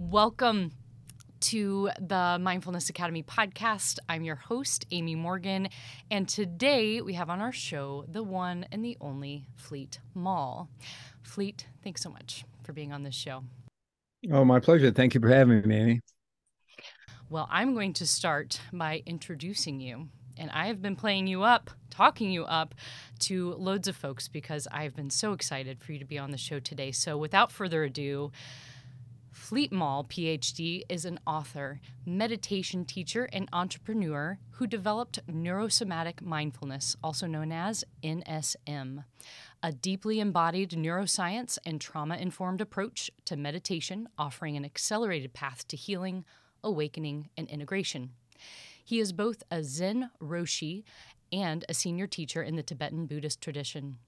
Welcome to the Mindfulness Academy podcast. I'm your host, Amy Morgan, and today we have on our show the one and the only Fleet Maull. Fleet, thanks so much for being on this show. Oh, my pleasure. Thank you for having me, Amy. Well, I'm going to start by introducing you. And I have been playing you up, talking you up to loads of folks because I've been so excited for you to be on the show today. So, without further ado, Fleet Maull, PhD, is an author, meditation teacher, and entrepreneur who developed neurosomatic mindfulness, also known as NSM, a deeply embodied neuroscience and trauma informed approach to meditation, offering an accelerated path to healing, awakening, and integration. He is both a Zen Roshi and a senior teacher in the Tibetan Buddhist tradition.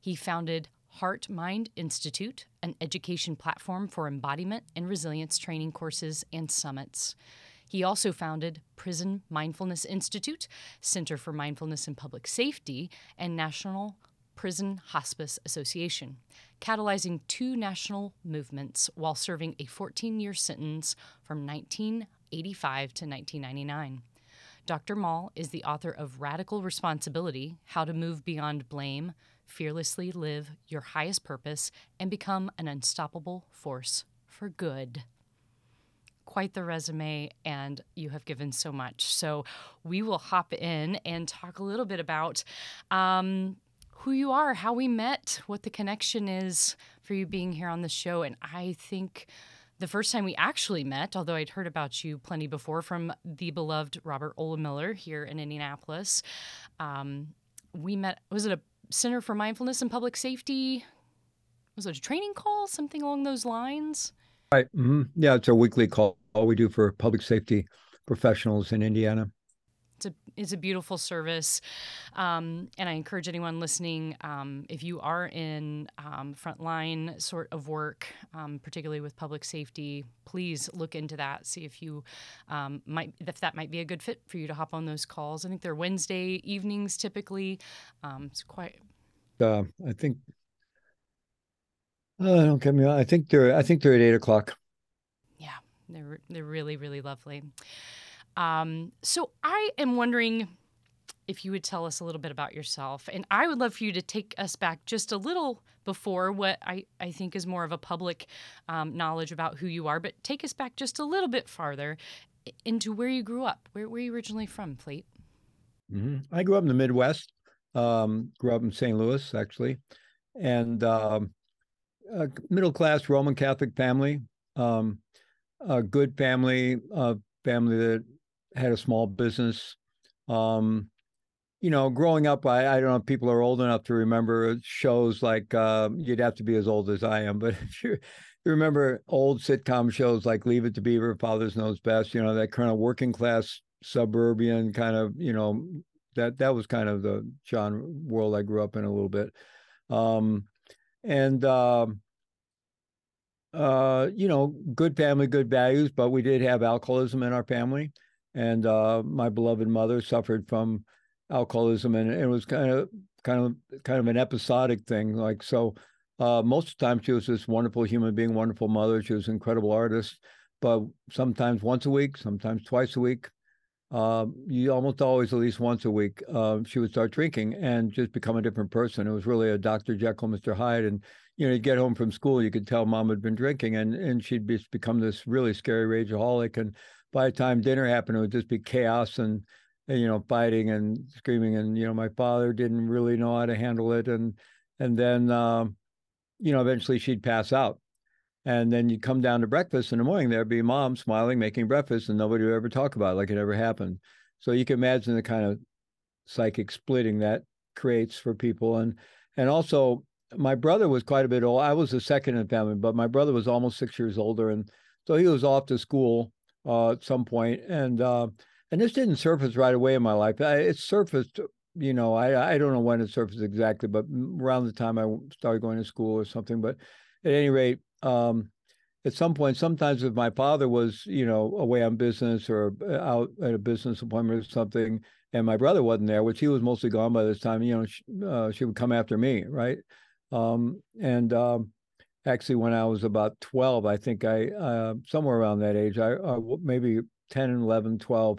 He founded Heart Mind Institute, an education platform for embodiment and resilience training courses and summits. He also founded Prison Mindfulness Institute, Center for Mindfulness and Public Safety, and National Prison Hospice Association, catalyzing two national movements while serving a 14 year sentence from 1985 to 1999. Dr. Maull is the author of Radical Responsibility How to Move Beyond Blame, fearlessly live your highest purpose, and become an unstoppable force for good. Quite the resume, and you have given so much. So, we will hop in and talk a little bit about um, who you are, how we met, what the connection is for you being here on the show. And I think the first time we actually met, although I'd heard about you plenty before from the beloved Robert Ola Miller here in Indianapolis, um, we met, was it a Center for Mindfulness and Public Safety. Was it a training call, something along those lines? Right. Mm-hmm. Yeah, it's a weekly call all we do for public safety professionals in Indiana. It's a it's a beautiful service, um, and I encourage anyone listening um, if you are in um, frontline sort of work, um, particularly with public safety, please look into that. See if you um, might if that might be a good fit for you to hop on those calls. I think they're Wednesday evenings typically. Um, it's quite. Uh, I think. Uh, don't get me. I think they're. I think they're at eight o'clock. Yeah, they're they're really really lovely. Um, so I am wondering if you would tell us a little bit about yourself. And I would love for you to take us back just a little before what I, I think is more of a public um, knowledge about who you are, but take us back just a little bit farther into where you grew up. Where, were you originally from, Fleet? Mm-hmm. I grew up in the Midwest, um, grew up in St. Louis, actually, and um, a middle class Roman Catholic family, um, a good family, a family that had a small business. Um, you know, growing up, I, I don't know if people are old enough to remember shows like uh, you'd have to be as old as I am, but if you, remember old sitcom shows like Leave It to Beaver, Father's Knows Best, you know, that kind of working class suburban kind of, you know, that that was kind of the genre world I grew up in a little bit. Um, and uh, uh, you know, good family, good values, but we did have alcoholism in our family and uh, my beloved mother suffered from alcoholism, and it was kind of kind of kind of an episodic thing. Like so, uh, most of the time she was this wonderful human being, wonderful mother. She was an incredible artist, but sometimes once a week, sometimes twice a week. Uh, you almost always at least once a week uh, she would start drinking and just become a different person. It was really a Dr. Jekyll, Mr. Hyde, and you know, you'd get home from school, you could tell mom had been drinking, and and she'd be, become this really scary rageaholic, and by the time dinner happened, it would just be chaos and, and, you know fighting and screaming. And you know, my father didn't really know how to handle it, and and then um, you know eventually she'd pass out. And then you'd come down to breakfast in the morning. There'd be mom smiling, making breakfast, and nobody would ever talk about it like it ever happened. So you can imagine the kind of psychic splitting that creates for people. And and also my brother was quite a bit old. I was the second in the family, but my brother was almost six years older. And so he was off to school uh, at some point, and uh, and this didn't surface right away in my life. It surfaced, you know, I I don't know when it surfaced exactly, but around the time I started going to school or something. But at any rate, um, at some point, sometimes if my father was, you know, away on business or uh, out at a business appointment or something, and my brother wasn't there, which he was mostly gone by this time, you know, she, uh, she would come after me, right? Um, and um, actually when I was about 12, I think I, uh, somewhere around that age, I uh, maybe 10 and 11, 12,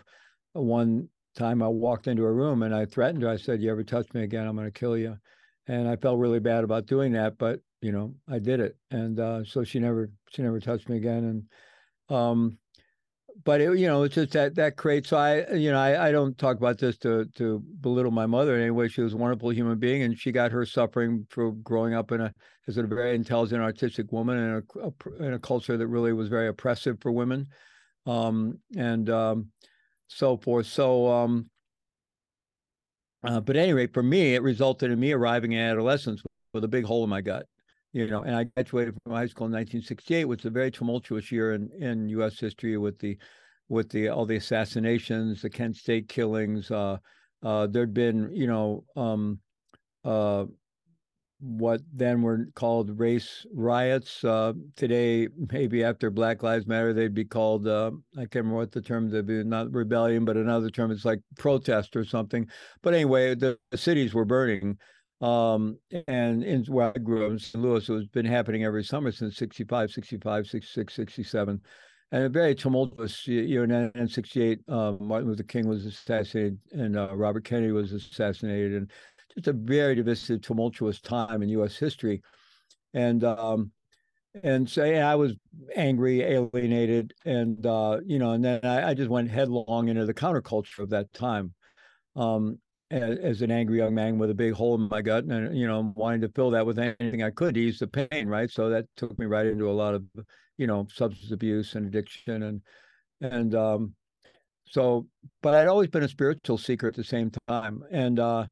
one time I walked into a room and I threatened her. I said, you ever touch me again, I'm going to kill you. And I felt really bad about doing that, but you know, I did it. And uh, so she never, she never touched me again. And, um, but it, you know, it's just that that creates. So I, you know, I, I don't talk about this to to belittle my mother in any way. She was a wonderful human being, and she got her suffering for growing up in a as a very intelligent, artistic woman in a, a in a culture that really was very oppressive for women, um, and um, so forth. So, um, uh, but anyway, for me, it resulted in me arriving in adolescence with a big hole in my gut you know, and I graduated from high school in 1968, which was a very tumultuous year in, in U.S. history with the with the all the assassinations, the Kent State killings. Uh, uh, there'd been, you know, um, uh, what then were called race riots. Uh, today, maybe after Black Lives Matter, they'd be called, uh, I can't remember what the term, they'd be not rebellion, but another term, it's like protest or something. But anyway, the, the cities were burning. Um, and in where I grew up in St. Louis, it's been happening every summer since 65, 65, 66, 67. And a very tumultuous year. In 68, uh, Martin Luther King was assassinated and uh, Robert Kennedy was assassinated. And just a very divisive, tumultuous time in U.S. history. And um, and so yeah, I was angry, alienated, and uh, you know, and then I, I, just went headlong into the counterculture of that time. Um, as, as, an angry young man with a big hole in my gut and you know wanting to fill that with anything i could to ease the pain right? So that took me right into a lot of you know substance abuse and addiction and and um so but i'd always been a spiritual seeker at the same time. And uh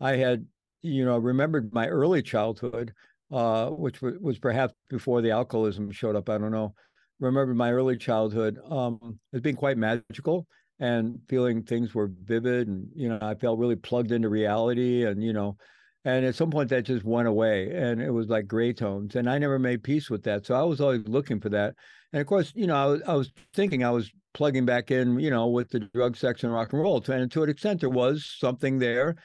i had you know remembered my early childhood uh which w- was perhaps before the alcoholism showed up i don't know. Remember my early childhood um as being quite magical and feeling things were vivid and you know i felt really plugged into reality and you know and at some point that just went away and it was like gray tones and i never made peace with that. So i was always looking for that. And of course you know i was, I was thinking i was plugging back in you know with the drug sex and rock and roll and to an extent there was something there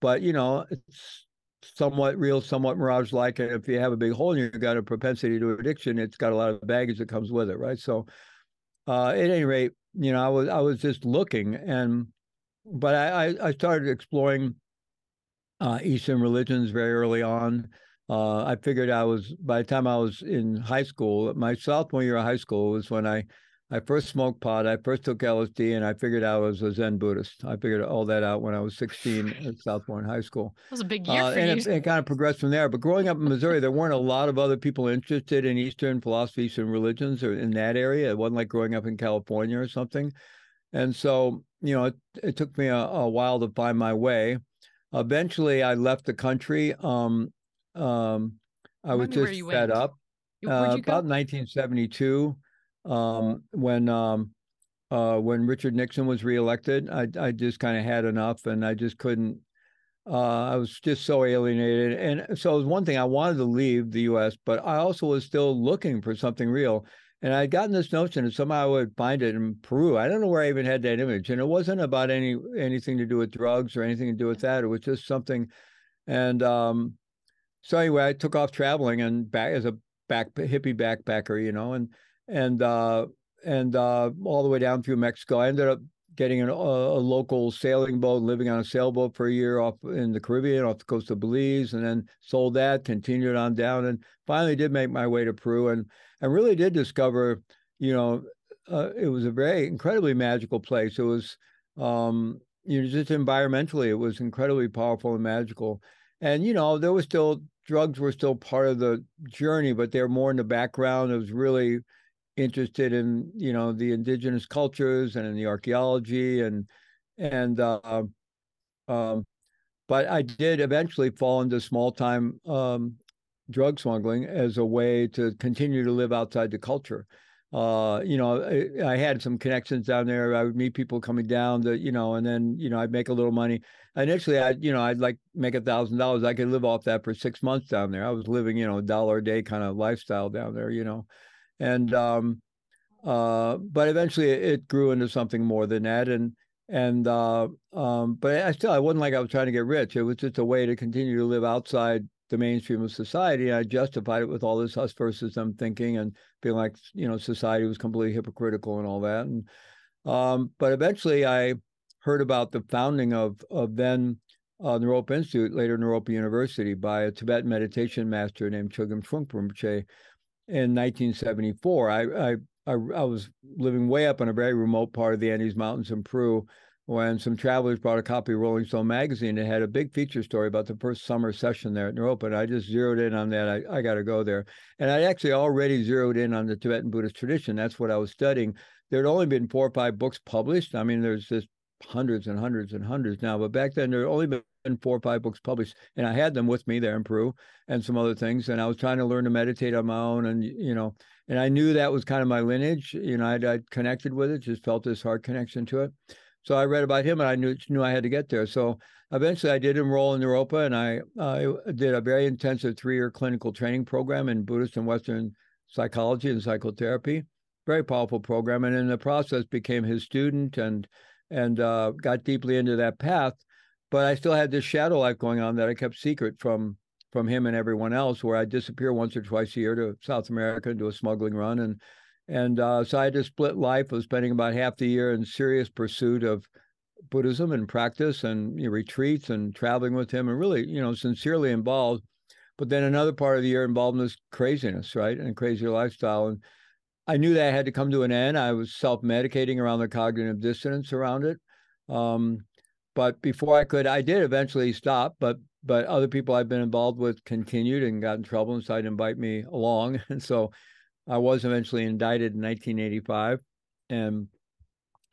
but you know it's somewhat real somewhat mirage like and if you have a big hole and you've got a propensity to addiction it's got a lot of baggage that comes with it right? So uh, at any rate you know, I was I was just looking, and but I I started exploring uh, Eastern religions very early on. Uh, I figured I was by the time I was in high school, my sophomore year of high school was when I I first smoked pot. I first took LSD, and I figured I was a Zen Buddhist. I figured all that out when I was 16 at Southmore High School. It was a big year uh, for and you. It, it, kind of progressed from there. But growing up in Missouri, there weren't a lot of other people interested in Eastern philosophy, Eastern religions, or in that area. It wasn't like growing up in California or something. And so, you know, it, it took me a, a, while to find my way. Eventually, I left the country. Um, um, I was just fed went. up. Uh, about 1972 um, when um, uh, when Richard Nixon was reelected. I I just kind of had enough, and I just couldn't. Uh, I was just so alienated, and so it was one thing I wanted to leave the U.S., but I also was still looking for something real. And I'd gotten this notion that somehow I would find it in Peru. I don't know where I even had that image, and it wasn't about any anything to do with drugs or anything to do with that. It was just something. And um, so anyway, I took off traveling and back as a back hippie backpacker, you know, and and uh, and uh, all the way down through Mexico. I ended up getting an, a, a, local sailing boat, living on a sailboat for a year off in the Caribbean, off the coast of Belize, and then sold that, continued on down, and finally did make my way to Peru, and and really did discover, you know, uh, it was a very incredibly magical place. It was, um, you know, just environmentally, it was incredibly powerful and magical, and you know, there was still drugs were still part of the journey, but they were more in the background. It was really interested in you know the indigenous cultures and in the archaeology and and uh, um, but I did eventually fall into small time um, drug smuggling as a way to continue to live outside the culture. Uh, you know, I, I, had some connections down there. I would meet people coming down that, you know, and then, you know, I'd make a little money. Initially, I, you know, I'd like make a thousand dollars. I could live off that for six months down there. I was living, you know, a dollar a day kind of lifestyle down there, you know and um, uh, but eventually it grew into something more than that, and and uh, um, but I still I wasn't like I was trying to get rich. It was just a way to continue to live outside the mainstream of society. And I justified it with all this us versus them thinking and being like you know society was completely hypocritical and all that. And um, but eventually, I heard about the founding of of then uh, Naropa Institute, later Naropa University, by a Tibetan meditation master named Chogyam Trungpa Rinpoche in 1974. I, I I, I was living way up in a very remote part of the Andes Mountains in Peru when some travelers brought a copy of Rolling Stone magazine that had a big feature story about the first summer session there at Naropa. And I just zeroed in on that. I, I got to go there. And I actually already zeroed in on the Tibetan Buddhist tradition. That's what I was studying. There had only been four or five books published. I mean, there's just hundreds and hundreds and hundreds now, but back then there had only been four or five books published. And I had them with me there in Peru and some other things. And I was trying to learn to meditate on my own. And, you know, and I knew that was kind of my lineage. You know, I'd connected with it, just felt this heart connection to it. So I read about him, and I knew knew I had to get there. So eventually, I did enroll in Naropa, and I uh, did a very intensive three year clinical training program in Buddhist and Western psychology and psychotherapy. Very powerful program, and in the process, became his student and and uh, got deeply into that path. But I still had this shadow life going on that I kept secret from from him and everyone else, where I'd disappear once or twice a year to South America and do a smuggling run and and uh, so I had to split life of spending about half the year in serious pursuit of Buddhism and practice and you know, retreats and traveling with him and really, you know, sincerely involved. But then another part of the year involved in this craziness, right? And crazy lifestyle. And I knew that had to come to an end. I was self medicating around the cognitive dissonance around it. Um, but before I could, I did eventually stop. But but other people I've been involved with continued and got in trouble and decided to invite me along. And so I was eventually indicted in 1985 and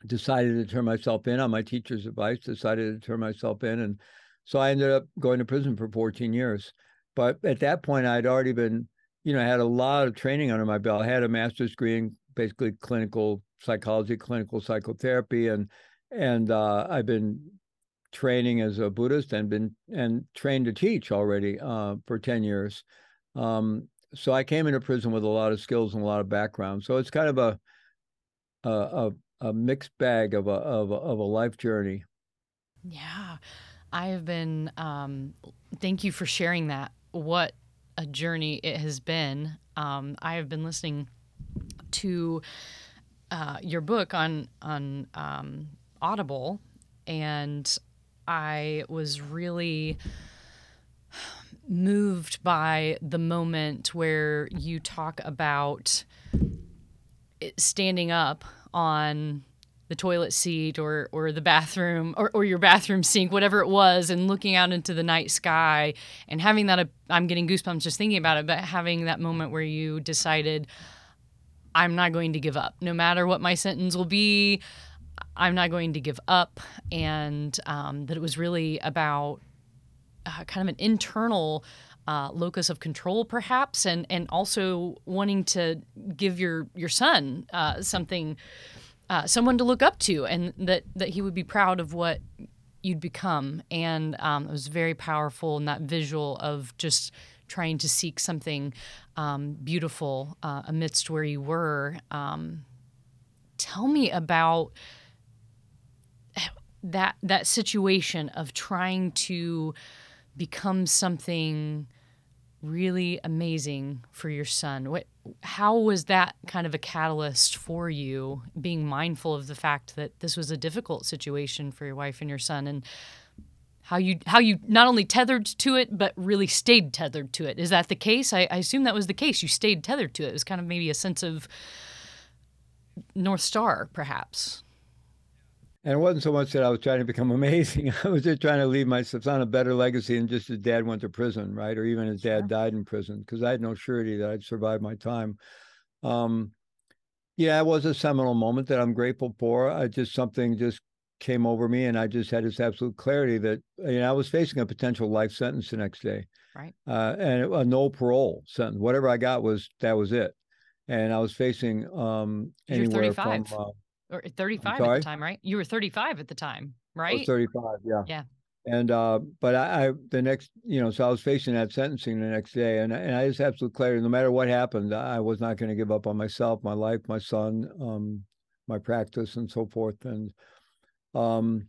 decided to turn myself in on my teacher's advice, decided to turn myself in. And so I ended up going to prison for 14 years. But at that point, I'd already been, you know, I had a lot of training under my belt. I had a master's degree in basically clinical psychology, clinical psychotherapy, and and uh, I've been training as a Buddhist and been and trained to teach already uh, for 10 years. Um, so I came into prison with a lot of skills and a lot of background. So it's kind of a a, a, a mixed bag of a, of a of a life journey. Yeah, I have been. Um, thank you for sharing that. What a journey it has been. Um, I have been listening to uh, your book on on um, Audible, and I was really moved by the moment where you talk about standing up on the toilet seat or or the bathroom or, or your bathroom sink whatever it was and looking out into the night sky and having that i'm getting goosebumps just thinking about it but having that moment where you decided i'm not going to give up. No matter what my sentence will be i'm not going to give up. And um, that it was really about uh, kind of an internal uh, locus of control, perhaps, and and also wanting to give your your son uh, something, uh, someone to look up to, and that that he would be proud of what you'd become. And um, it was very powerful in that visual of just trying to seek something um, beautiful uh, amidst where you were. Um, tell me about that that situation of trying to become something really amazing for your son. What, how was that kind of a catalyst for you, being mindful of the fact that this was a difficult situation for your wife and your son, and how you how you not only tethered to it but really stayed tethered to it? Is that the case? I, I assume that was the case. You stayed tethered to it. It was kind of maybe a sense of north star, perhaps. And it wasn't so much that I was trying to become amazing. I was just trying to leave my son a better legacy than just his dad went to prison, right? Or even his dad died in prison because I had no surety that I'd survive my time. Um, yeah, it was a seminal moment that I'm grateful for. I just something just came over me, and I just had this absolute clarity that you know I was facing a potential life sentence the next day, right? Uh, and a no parole sentence. Whatever I got was that was it, and I was facing um, anywhere from. Uh, or 35 at the time, right? You were 35 at the time, right? I was 35, yeah. Yeah. And uh, but I, I, the next, you know, so I was facing that sentencing the next day, and and I just absolute clarity. No matter what happened, I was not going to give up on myself, my life, my son, um, my practice, and so forth. And um,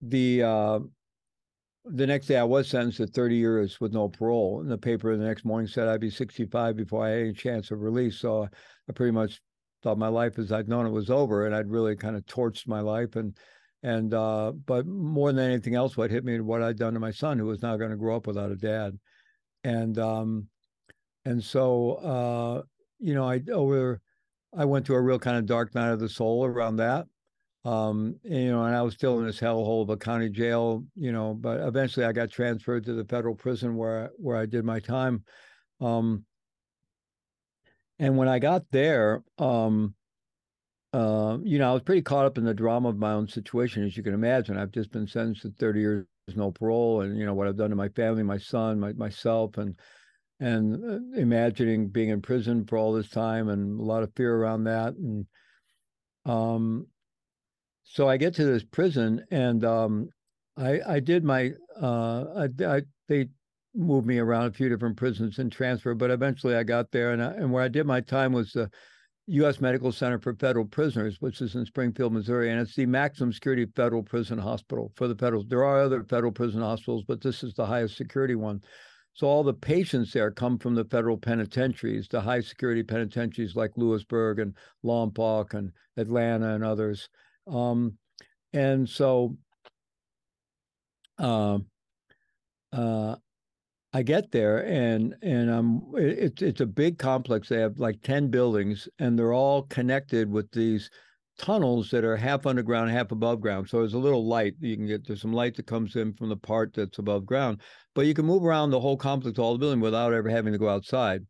the uh, the next day I was sentenced to 30 years with no parole. And the paper the next morning said I'd be 65 before I had any chance of release. So I pretty much thought my life as I'd known it was over, and I'd really kind of torched my life. And and uh, but more than anything else, what hit me and what I'd done to my son, who was now going to grow up without a dad. And um, and so uh, you know, I over I went through a real kind of dark night of the soul around that. Um, and, you know, and I was still in this hellhole of a county jail, you know, but eventually I got transferred to the federal prison where where I did my time. Um, and when I got there, um, uh, you know, I was pretty caught up in the drama of my own situation, as you can imagine. I've just been sentenced to 30 years no parole, and you know what I've done to my family, my son, my, myself, and and uh, imagining being in prison for all this time, and a lot of fear around that, and um, so I get to this prison, and um, I I did my uh, I, I they moved me around a few different prisons and transfer, but eventually I got there, and I, and where I did my time was the U.S. Medical Center for Federal Prisoners, which is in Springfield, Missouri, and it's the maximum security federal prison hospital for the federal. There are other federal prison hospitals, but this is the highest security one. So all the patients there come from the federal penitentiaries, the high security penitentiaries like Lewisburg and Lompoc and Atlanta and others. Um, and so uh, uh, I get there and and um it's it's a big complex. They have like 10 buildings and they're all connected with these tunnels that are half underground, half above ground. So there's a little light you can get. There's some light that comes in from the part that's above ground, but you can move around the whole complex, all the building, without ever having to go outside.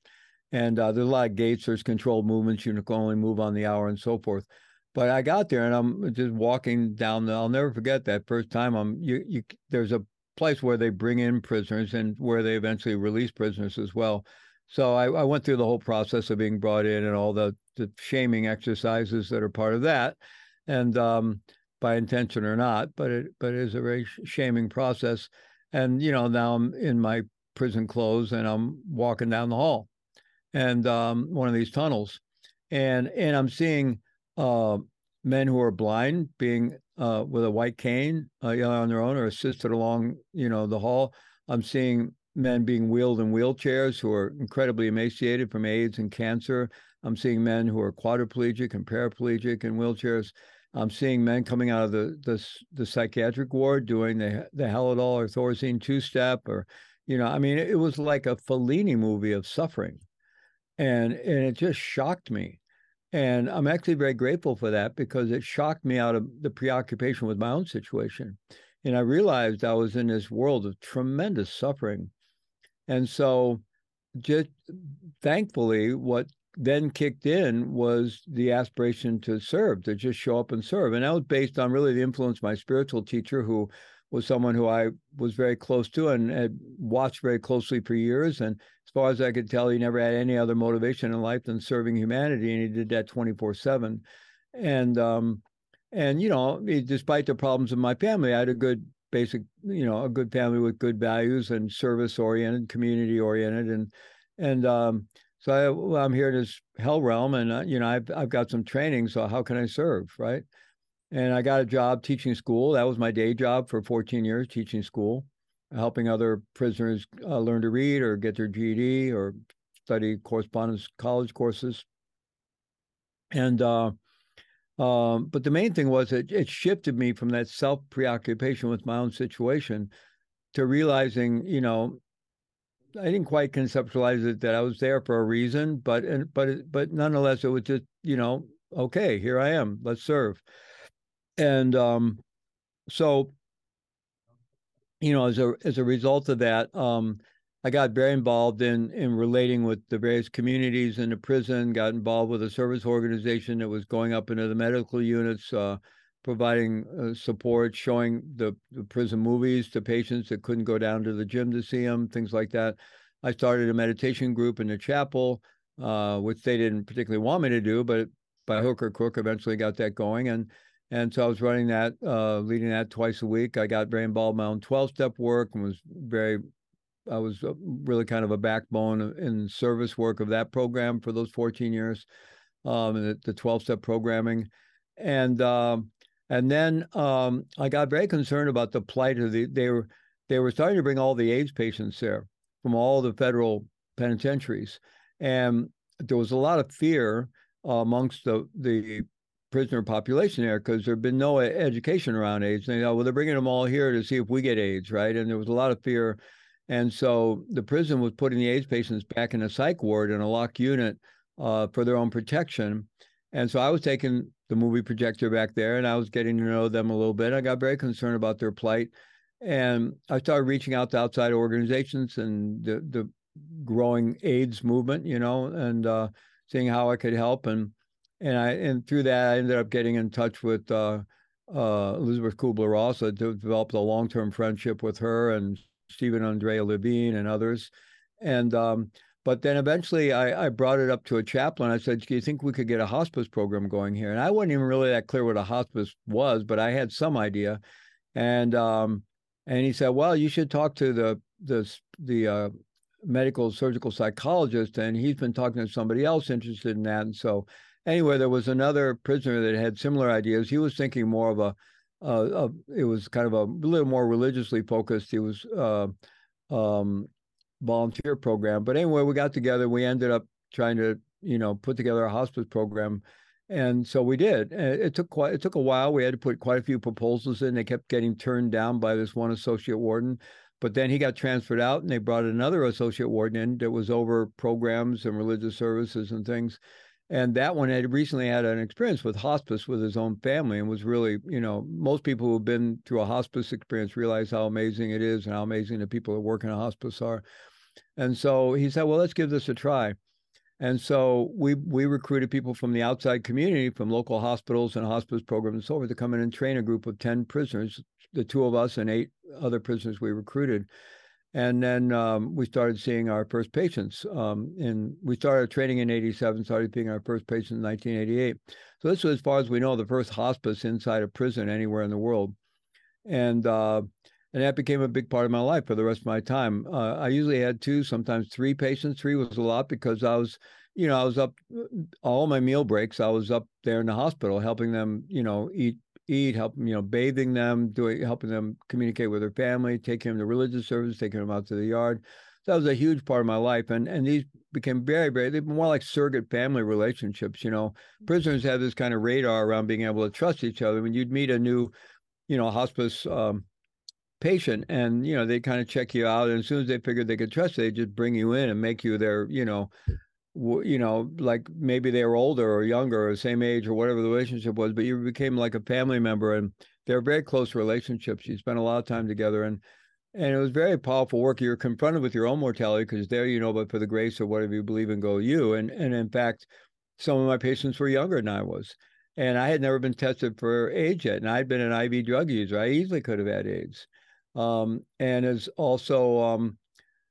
And uh, there's a lot of gates. There's controlled movements. You can only move on the hour and so forth. But I got there and I'm just walking down the. I'll never forget that first time. I'm you. You there's a place where they bring in prisoners and where they eventually release prisoners as well. So I, I went through the whole process of being brought in and all the, the shaming exercises that are part of that, and um, by intention or not, but it but it is a very shaming process. And you know now I'm in my prison clothes and I'm walking down the hall, and um, one of these tunnels, and and I'm seeing uh, men who are blind being uh, with a white cane uh, on their own or assisted along, you know, the hall. I'm seeing men being wheeled in wheelchairs who are incredibly emaciated from AIDS and cancer. I'm seeing men who are quadriplegic and paraplegic in wheelchairs. I'm seeing men coming out of the the, the psychiatric ward doing the the Haldol or Thorazine two step or, you know, I mean, it was like a Fellini movie of suffering, and and it just shocked me and I'm actually very grateful for that because it shocked me out of the preoccupation with my own situation. And I realized I was in this world of tremendous suffering. And so, just thankfully, what then kicked in was the aspiration to serve, to just show up and serve. And that was based on really the influence of my spiritual teacher, who was someone who I was very close to and had watched very closely for years. And far as I could tell, he never had any other motivation in life than serving humanity, and he did that twenty four seven. And um, and you know, despite the problems of my family, I had a good basic, you know, a good family with good values and service oriented, community oriented, and and um, so I, well, I'm here in this hell realm, and uh, you know, I've I've got some training, so how can I serve, right? And I got a job teaching school. That was my day job for 14 years, teaching school, helping other prisoners uh, learn to read or get their GED or study correspondence college courses. And uh, um, but the main thing was it, it shifted me from that self preoccupation with my own situation to realizing, you know, I didn't quite conceptualize it that I was there for a reason, but and but but nonetheless, it was just you know, okay, here I am, let's serve and um, so you know as a as a result of that um, i got very involved in in relating with the various communities in the prison got involved with a service organization that was going up into the medical units uh, providing uh, support showing the, the prison movies to patients that couldn't go down to the gym to see them things like that. I started a meditation group in the chapel uh, which they didn't particularly want me to do but by hook or crook eventually got that going and and so I was running that, uh, leading that twice a week. I got very involved in my own 12 step work and was very, I was uh, really kind of a backbone in service work of that program for those 14 years, um, the 12 step programming. And, um, and then um, I got very concerned about the plight of the, they were, they were starting to bring all the AIDS patients there from all the federal penitentiaries, and there was a lot of fear uh, amongst the the prisoner population there because there had been no education around AIDS. And they thought, well, they're bringing them all here to see if we get AIDS, right? And there was a lot of fear. And so the prison was putting the AIDS patients back in a psych ward in a locked unit uh, for their own protection. And so I was taking the movie projector back there and I was getting to know them a little bit. I got very concerned about their plight. And I started reaching out to outside organizations and the, the growing AIDS movement, you know, and uh, seeing how I could help. And and I and through that I ended up getting in touch with uh, uh, Elizabeth Kubler Ross. I developed a long term friendship with her and Stephen Andrea Levine and others. And um, but then eventually I, I brought it up to a chaplain. I said, Do you think we could get a hospice program going here? And I wasn't even really that clear what a hospice was, but I had some idea. And um, and he said, Well, you should talk to the the the uh, medical surgical psychologist, and he's been talking to somebody else interested in that. And so anyway, there was another prisoner that had similar ideas. He was thinking more of a, uh, it was kind of a little more religiously focused. He was uh, um, volunteer program. But anyway, we got together. We ended up trying to, you know, put together a hospice program, and so we did. It took quite it took a while. We had to put quite a few proposals in. They kept getting turned down by this one associate warden. But then he got transferred out, and they brought another associate warden in that was over programs and religious services and things and that one had recently had an experience with hospice with his own family and was really you know most people who've been through a hospice experience realize how amazing it is and how amazing the people that work in a hospice are. And so he said well let's give this a try. And so we we recruited people from the outside community from local hospitals and hospice programs and so forth to come in and train a group of 10 prisoners the two of us and eight other prisoners we recruited and then um, we started seeing our first patients. Um, and we started training in 87, started being our first patient in 1988. So this was, as far as we know, the first hospice inside a prison anywhere in the world. And uh, and that became a big part of my life for the rest of my time. Uh, I usually had two, sometimes three patients. Three was a lot because I was, you know, I was up all my meal breaks. I was up there in the hospital helping them, you know, eat eat, help you know, bathing them, doing helping them communicate with their family, taking them to religious service, taking them out to the yard. So that was a huge part of my life. And and these became very, very they've been more like surrogate family relationships. You know, prisoners have this kind of radar around being able to trust each other. When you'd meet a new, you know, hospice um, patient and you know they kind of check you out and as soon as they figured they could trust you they just bring you in and make you their you know you know, like maybe they were older or younger or same age or whatever the relationship was, but you became like a family member and they're very close relationships. You spent a lot of time together and and it was very powerful work. You're confronted with your own mortality because there, you know, but for the grace of whatever you believe in, go you. And and in fact, some of my patients were younger than I was. And I had never been tested for AIDS yet. And I'd been an IV drug user. I easily could have had AIDS. Um, and as also um,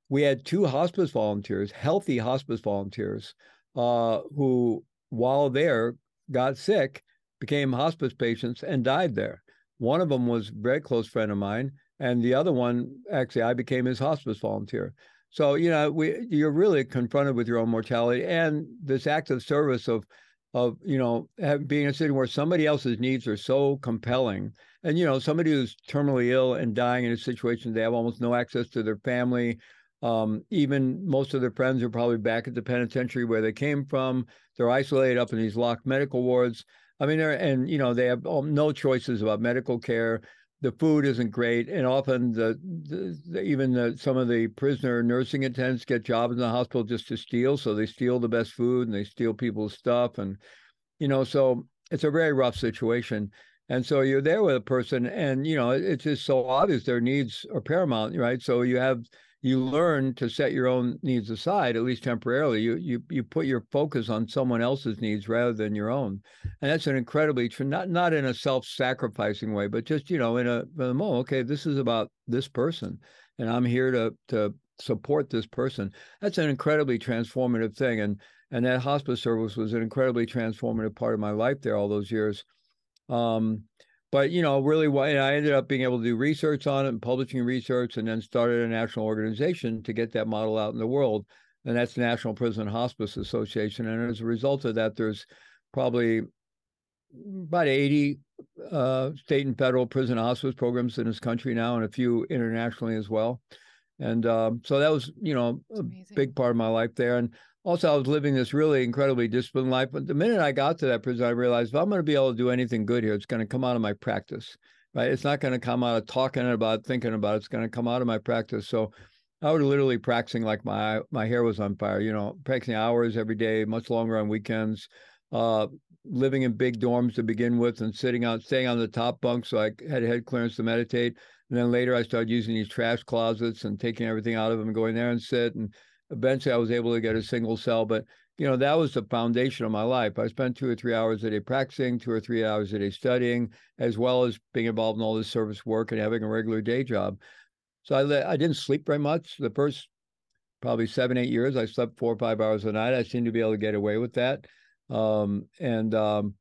we had two hospice volunteers, healthy hospice volunteers, uh, who, while there, got sick, became hospice patients, and died there. One of them was a very close friend of mine, and the other one, actually, I became his hospice volunteer. So you know, we you're really confronted with your own mortality and this act of service of of you know being in a city where somebody else's needs are so compelling and you know somebody who's terminally ill and dying in a situation they have almost no access to their family um, even most of their friends are probably back at the penitentiary where they came from. They're isolated up in these locked medical wards. I mean, and you know they have no choices about medical care. The food isn't great, and often the, the, the even the, some of the prisoner nursing attendants get jobs in the hospital just to steal. So they steal the best food and they steal people's stuff, and you know, so it's a very rough situation. And so you're there with a person, and you know, it's just so obvious their needs are paramount, right? So you have you learn to set your own needs aside, at least temporarily. You you you put your focus on someone else's needs rather than your own, and that's an incredibly not not in a self-sacrificing way, but just you know in a, in. Okay, this is about this person, and I'm here to to support this person. That's an incredibly transformative thing, and and that hospice service was an incredibly transformative part of my life there all those years. Um, but you know, really, I ended up being able to do research on it and publishing research, and then started a national organization to get that model out in the world, and that's the National Prison Hospice Association. And as a result of that, there's probably about 80 uh, state and federal prison hospice programs in this country now, and a few internationally as well. And um, so that was, you know, a big part of my life there. And also, I was living this really incredibly disciplined life. But the minute I got to that prison, I realized if I'm going to be able to do anything good here, it's going to come out of my practice, right? It's not going to come out of talking about, thinking about. It. It's going to come out of my practice. So I was literally practicing like my my hair was on fire. You know, practicing hours every day, much longer on weekends. Uh, living in big dorms to begin with, and sitting on staying on the top bunk, so I had head clearance to meditate. And then later, I started using these trash closets and taking everything out of them and going there and sit. And eventually, I was able to get a single cell. But you know, that was the foundation of my life. I spent two or three hours a day practicing, two or three hours a day studying, as well as being involved in all this service work and having a regular day job. So I I didn't sleep very much. The first probably seven eight years, I slept four or five hours a night. I seemed to be able to get away with that. Um, and um,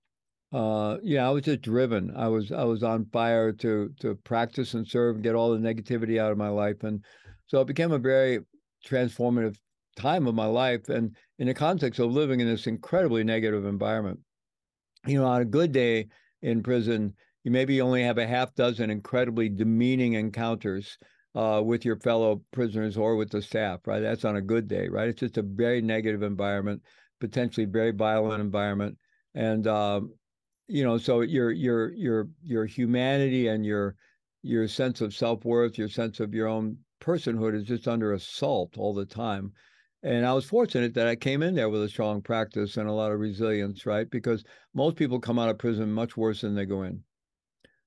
uh, yeah, I was just driven. I was I was on fire to to practice and serve and get all the negativity out of my life, and so it became a very transformative time of my life. And in the context of living in this incredibly negative environment, you know, on a good day in prison, you maybe only have a half dozen incredibly demeaning encounters uh, with your fellow prisoners or with the staff. Right, that's on a good day. Right, it's just a very negative environment, potentially very violent environment, and um, you know so your your your your humanity and your your sense of self-worth your sense of your own personhood is just under assault all the time. And i was fortunate that i came in there with a strong practice and a lot of resilience right? Because most people come out of prison much worse than they go in.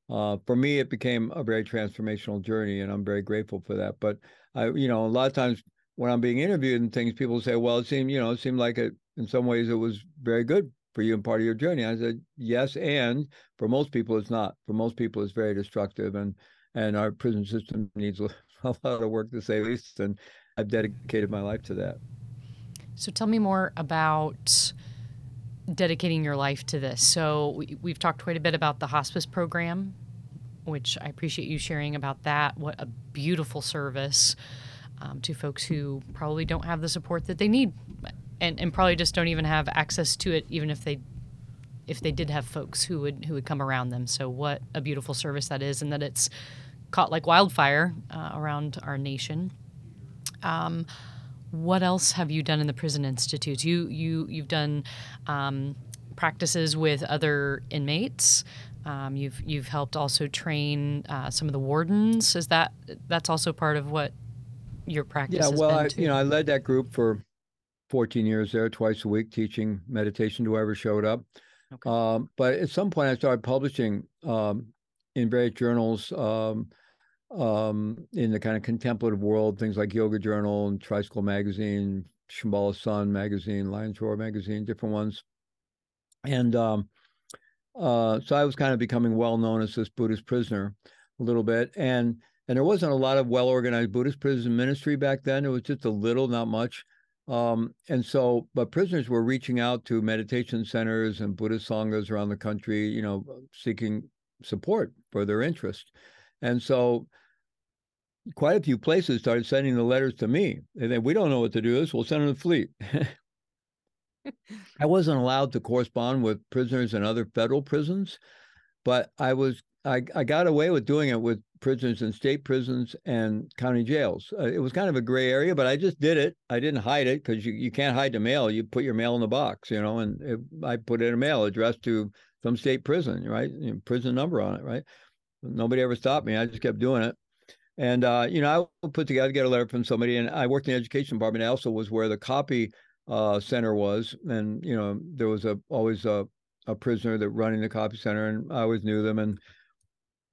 Uh, for me it became a very transformational journey and i'm very grateful for that. But i you know a lot of times when i'm being interviewed and things people say well it seemed you know it seemed like it in some ways it was very good for you and part of your journey? I said, yes, and for most people, it's not. For most people, it's very destructive, and and our prison system needs a, lot of work to say least. And I've dedicated my life to that. So tell me more about dedicating your life to this. So we, have talked quite a bit about the hospice program, which I appreciate you sharing about that. What a beautiful service um, to folks who probably don't have the support that they need and, and probably just don't even have access to it even if they if they did have folks who would who would come around them. So what a beautiful service that is and that it's caught like wildfire uh, around our nation. Um, what else have you done in the prison institutes? You you you've done um, practices with other inmates. Um, you've you've helped also train uh, some of the wardens. Is that that's also part of what your practice yeah well I, you know i led that group for 14 years there, twice a week, teaching meditation to whoever showed up. Okay. Um, but at some point, I started publishing um, in various journals um, um, in the kind of contemplative world, things like Yoga Journal and Tricycle Magazine, Shambhala Sun Magazine, Lion's Roar Magazine, different ones. And um, uh, so I was kind of becoming well known as this Buddhist prisoner a little bit. And and there wasn't a lot of well organized Buddhist prison ministry back then. It was just a little, not much. Um, and so, but prisoners were reaching out to meditation centers and Buddhist sanghas around the country, you know, seeking support for their interest. And so, quite a few places started sending the letters to me. And then we don't know what to do this. We'll send them to Fleet. I wasn't allowed to correspond with prisoners in other federal prisons, but I was I, I got away with doing it with prisoners in state prisons and county jails. Uh, it was kind of a gray area, but I just did it. I didn't hide it because you, you can't hide the mail. You put your mail in the box, you know, and it, I put in a mail addressed to some state prison, right? You know, prison number on it, right? Nobody ever stopped me. I just kept doing it. And, uh, you know, I put together, get a letter from somebody, and I worked in the education department. I also was where the copy uh, center was. And, you know, there was a always a, a prisoner that running the copy center, and I always knew them. And,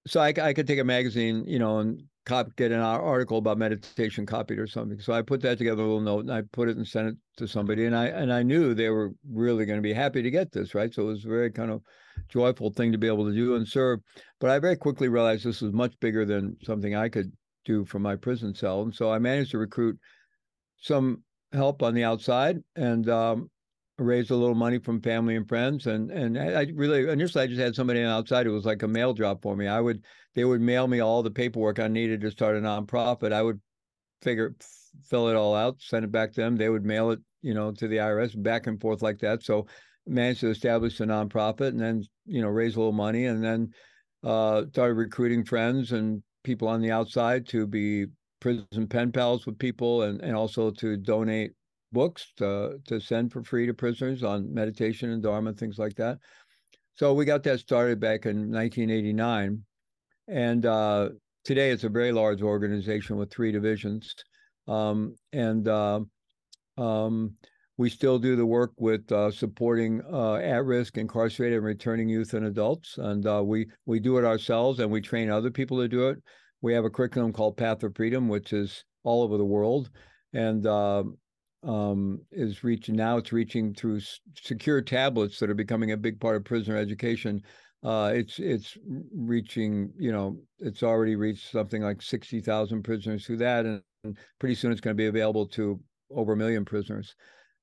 so I, I could take a magazine, you know, and cop, get an article about meditation copied or something. So I put that together, a little note, and I put it and sent it to somebody. And I and I knew they were really going to be happy to get this, right? So it was a very kind of joyful thing to be able to do and serve. But I very quickly realized this was much bigger than something I could do from my prison cell. And so I managed to recruit some help on the outside and um, raised a little money from family and friends and and I really initially I just had somebody outside who was like a mail drop for me. I would they would mail me all the paperwork I needed to start a nonprofit. I would figure fill it all out, send it back to them. They would mail it, you know, to the IRS back and forth like that. So managed to establish a nonprofit and then, you know, raise a little money and then uh, started recruiting friends and people on the outside to be prison pen pals with people and, and also to donate books to, to send for free to prisoners on meditation and Dharma, things like that. So we got that started back in 1989. And uh, today it's a very large organization with three divisions. Um, and uh, um, we still do the work with uh, supporting uh, at-risk, incarcerated, and returning youth and adults, and uh, we we do it ourselves, and we train other people to do it. We have a curriculum called Path of Freedom, which is all over the world, and uh, um, is reaching now. It's reaching through secure tablets that are becoming a big part of prisoner education. Uh, it's it's reaching, you know, it's already reached something like sixty thousand prisoners through that, and pretty soon it's going to be available to over a million prisoners.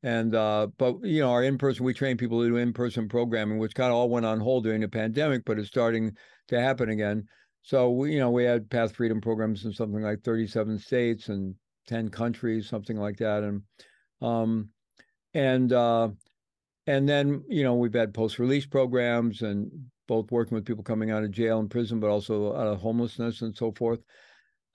And uh, but you know, our in-person, we train people to do in-person programming, which kind of all went on hold during the pandemic, but it's starting to happen again. So we, you know, we had Path Freedom programs in something like 37 states and 10 countries, something like that. And um, and uh, and then you know we've had post-release programs and both working with people coming out of jail and prison, but also out of homelessness and so forth.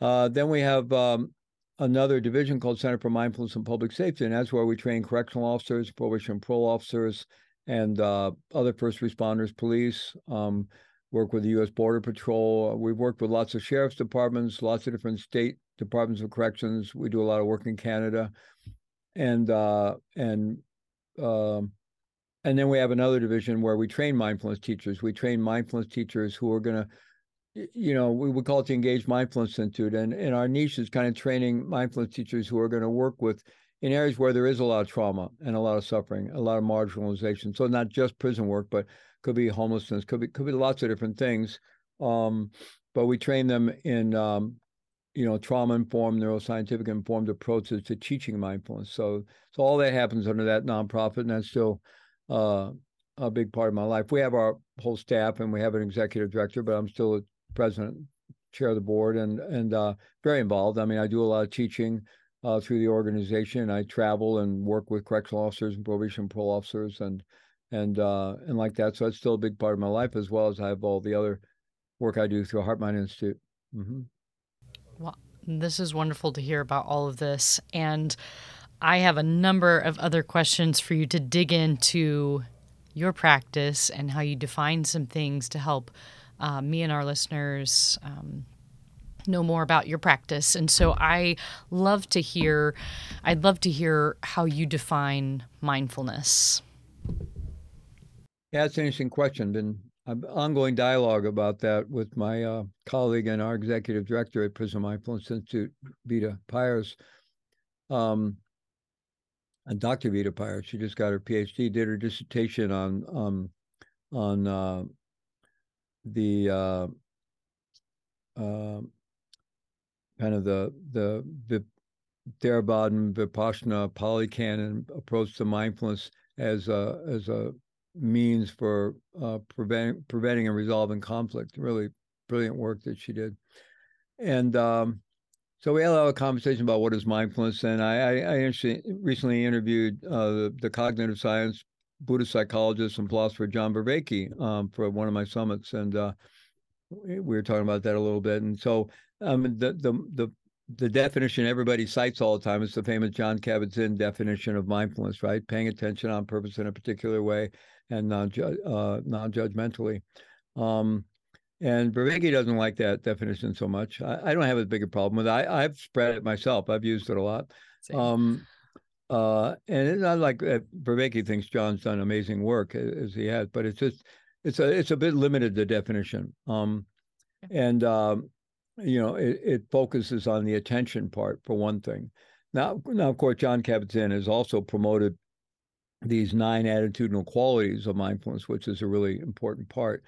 Uh, then we have um, another division called Center for Mindfulness and Public Safety, and that's where we train correctional officers, probation parole officers, and uh, other first responders, police. Um, work with the U.S. Border Patrol. We've worked with lots of sheriff's departments, lots of different state departments of corrections. We do a lot of work in Canada, and uh, and um, and then we have another division where we train mindfulness teachers. We train mindfulness teachers who are going to you know, we would call it the Engaged Mindfulness Institute, and, and our niche is kind of training mindfulness teachers who are going to work with in areas where there is a lot of trauma and a lot of suffering, a lot of marginalization. So not just prison work, but could be homelessness, could be could be lots of different things. Um, but we train them in um, you know trauma informed, neuroscientific informed approaches to teaching mindfulness. So so all that happens under that nonprofit, and that's still uh, a big part of my life. We have our whole staff, and we have an executive director, but I'm still president, chair of the board, and and uh, very involved. I mean, I do a lot of teaching uh, through the organization. I travel and work with correctional officers and probation parole officers, and and uh, and like that. So it's still a big part of my life, as well as I have all the other work I do through Heart Mind Institute. Mm-hmm. Well, this is wonderful to hear about all of this, and I have a number of other questions for you to dig into your practice and how you define some things to help uh, me and our listeners um, know more about your practice. And so I love to hear, I'd love to hear how you define mindfulness. Yeah, that's an interesting question. Been ongoing dialogue about that with my uh, colleague and our executive director at Prison Mindfulness Institute, Vita Pires. Um, and Dr. Vita Pires, she just got her PhD, did her dissertation on um, on uh, the uh, uh, kind of the the the Theravada Vipassana Pali-Canon approach to mindfulness as a as a means for uh, preventing preventing and resolving conflict. Really brilliant work that she did, and um, so we had a conversation about what is mindfulness. And I I, I recently interviewed uh, the, the cognitive science Buddhist psychologist and philosopher John Vervaeke um, for one of my summits, and uh, we were talking about that a little bit. And so, um, the the the the definition everybody cites all the time is the famous Jon Kabat-Zinn definition of mindfulness, right? Paying attention on purpose in a particular way and non uh, judgmentally. Um, and Vervaeke doesn't like that definition so much. I, I, don't have as big a bigger problem with it. I, I've spread it myself. I've used it a lot. Um, uh, and it's not like uh, thinks John's done amazing work as he has, but it's just it's a it's a bit limited the definition. Um, and um, you know it, it focuses on the attention part for one thing. Now, now of course, Jon Kabat-Zinn has also promoted these nine attitudinal qualities of mindfulness, which is a really important part.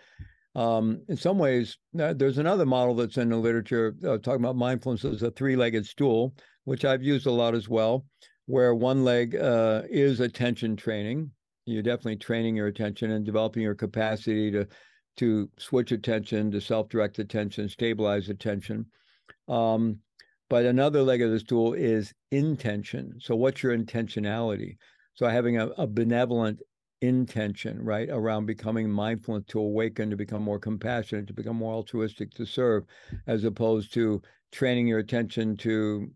Um, in some ways, there's another model that's in the literature uh, talking about mindfulness as a three-legged stool, which I've used a lot as well where one leg uh, is attention training. You're definitely training your attention and developing your capacity to to switch attention, to self-direct attention, stabilize attention. Um, but another leg of the stool is intention. So, what's your intentionality? So, having a, a benevolent intention, right? Around becoming mindful to awaken, to become more compassionate, to become more altruistic, to serve, as opposed to training your attention to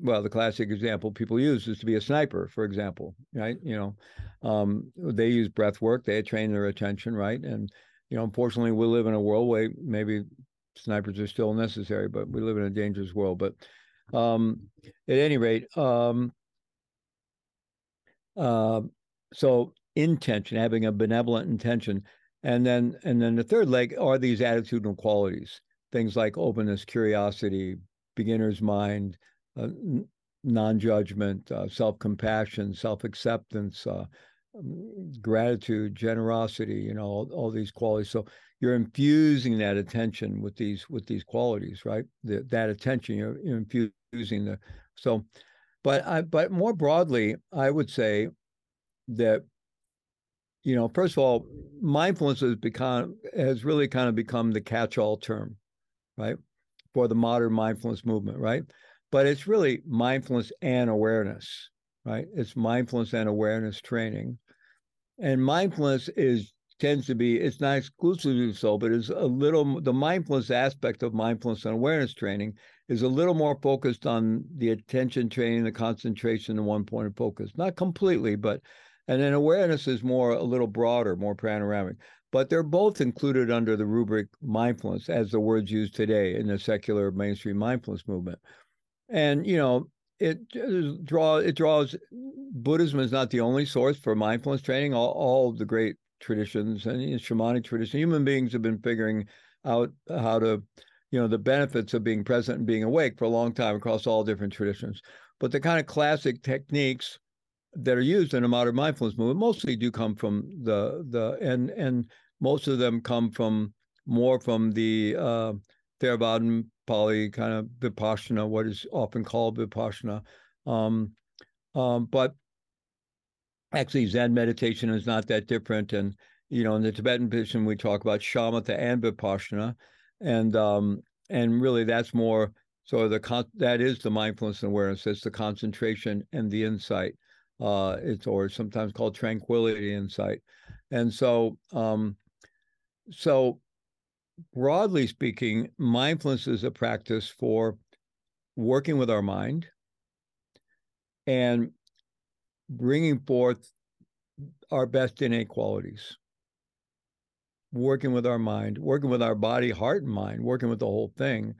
well, the classic example people use is to be a sniper, for example, right? You know, um, they use breath work, they train their attention, right? And, you know, unfortunately, we live in a world where maybe snipers are still necessary, but we live in a dangerous world. But um, at any rate, um, uh, so intention, having a benevolent intention, and then and then the third leg are these attitudinal qualities, things like openness, curiosity, beginner's mind, uh, non-judgment, uh, self-compassion, self-acceptance, uh, um, gratitude, generosity, you know, all, all, these qualities. So you're infusing that attention with these with these qualities, right? The, that attention you're, you're infusing the so. But I but more broadly, I would say that you know, first of all, mindfulness has become has really kind of become the catch-all term, right, for the modern mindfulness movement, right? but it's really mindfulness and awareness, right? It's mindfulness and awareness training. And mindfulness is tends to be, it's not exclusively so, but it's a little, the mindfulness aspect of mindfulness and awareness training is a little more focused on the attention training, the concentration, the one point of focus. Not completely, but, and then awareness is more, a little broader, more panoramic. But they're both included under the rubric mindfulness as the words used today in the secular mainstream mindfulness movement and you know it it draws buddhism is not the only source for mindfulness training all, all the great traditions and you know, shamanic tradition human beings have been figuring out how to you know the benefits of being present and being awake for a long time across all different traditions but the kind of classic techniques that are used in a modern mindfulness movement mostly do come from the the and and most of them come from more from the uh, Theravadan Pali kind of Vipassana, what is often called Vipassana. Um, um, but actually, Zen meditation is not that different. And, you know, in the Tibetan tradition, we talk about shamatha and Vipassana. And, um, and really, that's more so the con- that is the mindfulness and awareness. It's the concentration and the insight. Uh, it's or sometimes called tranquility insight. And so, um, so broadly speaking, mindfulness is a practice for working with our mind and bringing forth our best innate qualities. Working with our mind, working with our body, heart, and mind, working with the whole thing,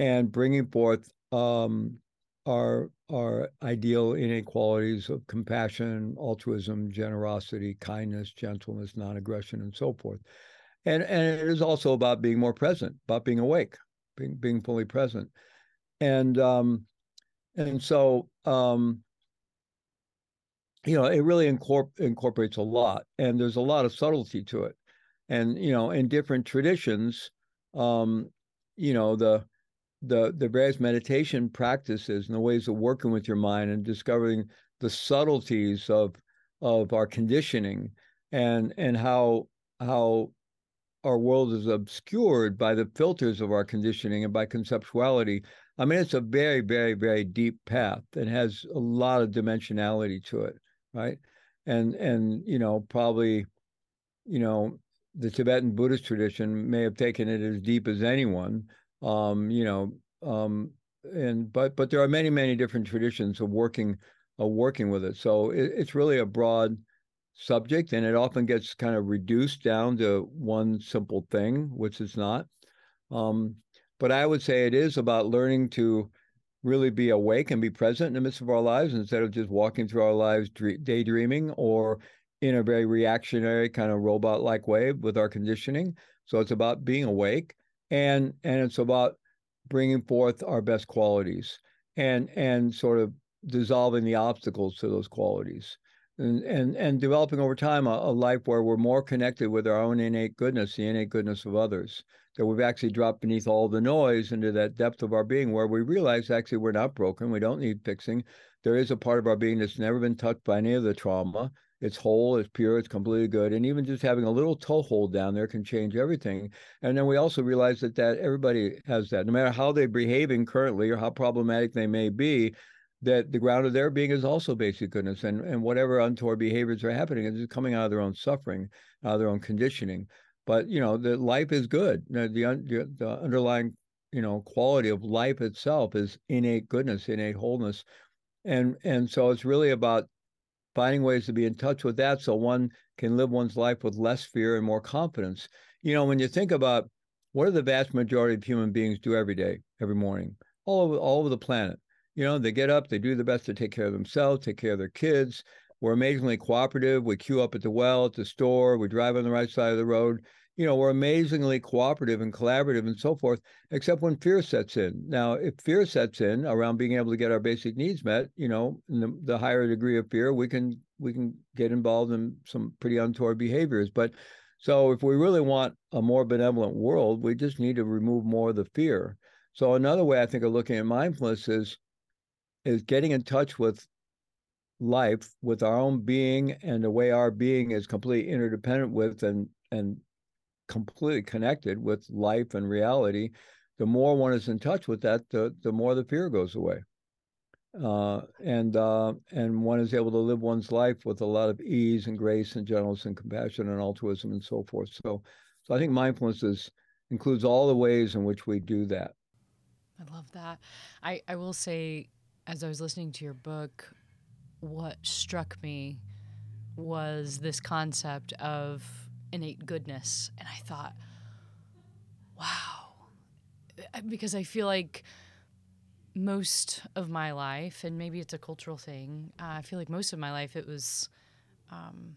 and bringing forth um, our our ideal innate qualities of compassion, altruism, generosity, kindness, gentleness, non-aggression, and so forth. And and it is also about being more present, about being awake, being being fully present, and um, and so um, you know it really incorpor- incorporates a lot, and there's a lot of subtlety to it, and you know in different traditions, um, you know the the the various meditation practices and the ways of working with your mind and discovering the subtleties of of our conditioning and and how how our world is obscured by the filters of our conditioning and by conceptuality. I mean, it's a very, very, very deep path and has a lot of dimensionality to it, right? And and you know, probably, you know, the Tibetan Buddhist tradition may have taken it as deep as anyone. Um, you know, um, and but but there are many, many different traditions of working of working with it. So it, it's really a broad subject and it often gets kind of reduced down to one simple thing which is not um, but i would say it is about learning to really be awake and be present in the midst of our lives instead of just walking through our lives daydreaming or in a very reactionary kind of robot like way with our conditioning so it's about being awake and and it's about bringing forth our best qualities and and sort of dissolving the obstacles to those qualities and and, and developing over time a, a, life where we're more connected with our own innate goodness, the innate goodness of others. That we've actually dropped beneath all the noise into that depth of our being where we realize actually we're not broken, we don't need fixing. There is a part of our being that's never been touched by any of the trauma. It's whole, it's pure, it's completely good. And even just having a little toehold down there can change everything. And then we also realize that that everybody has that. No matter how they're behaving currently or how problematic they may be, that the ground of their being is also basic goodness, and and whatever untoward behaviors are happening is coming out of their own suffering, out of their own conditioning. But you know, the life is good. The, the, the underlying you know quality of life itself is innate goodness, innate wholeness, and and so it's really about finding ways to be in touch with that, so one can live one's life with less fear and more confidence. You know, when you think about what do the vast majority of human beings do every day, every morning, all over all over the planet you know, they get up, they do the best to take care of themselves, take care of their kids. We're amazingly cooperative. We queue up at the well, at the store, we drive on the right side of the road. You know, we're amazingly cooperative and collaborative and so forth, except when fear sets in. Now, if fear sets in around being able to get our basic needs met, you know, the, the higher degree of fear, we can we can get involved in some pretty untoward behaviors. But so if we really want a more benevolent world, we just need to remove more of the fear. So another way I think of looking at mindfulness is is getting in touch with life, with our own being, and the way our being is completely interdependent with and and completely connected with life and reality. The more one is in touch with that, the the more the fear goes away. Uh, and uh, and one is able to live one's life with a lot of ease and grace and gentleness and compassion and altruism and so forth. So, so I think mindfulness is, includes all the ways in which we do that. I love that. I, I will say as I was listening to your book, what struck me was this concept of innate goodness. And I thought, wow. Because I feel like most of my life, and maybe it's a cultural thing, uh, I feel like most of my life it was. Um,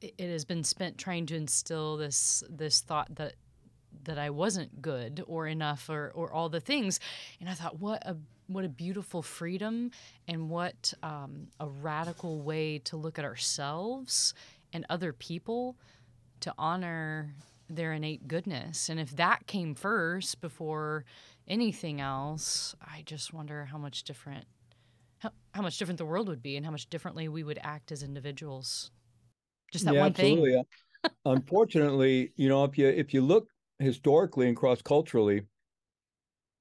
it, has been spent trying to instill this this thought that that I wasn't good or enough or or all the things, and I thought, what a what a beautiful freedom and what um, a radical way to look at ourselves and other people to honor their innate goodness. And if that came first before anything else, I just wonder how much different how, how much different the world would be and how much differently we would act as individuals. Just that yeah, one absolutely. thing. Unfortunately, you know, if you if you look historically and cross culturally,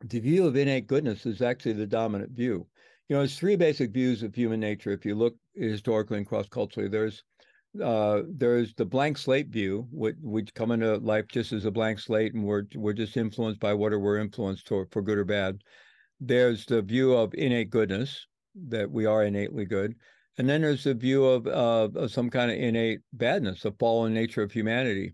the view of innate goodness is actually the dominant view. You know, there's three basic views of human nature. If you look historically and cross culturally, there's uh, there's the blank slate view. We, we come into life just as a blank slate, and we're we're just influenced by whatever we're influenced toward, for good or bad. There's the view of innate goodness that we are innately good, and then there's the view of, uh, of some kind of innate badness, the fallen nature of humanity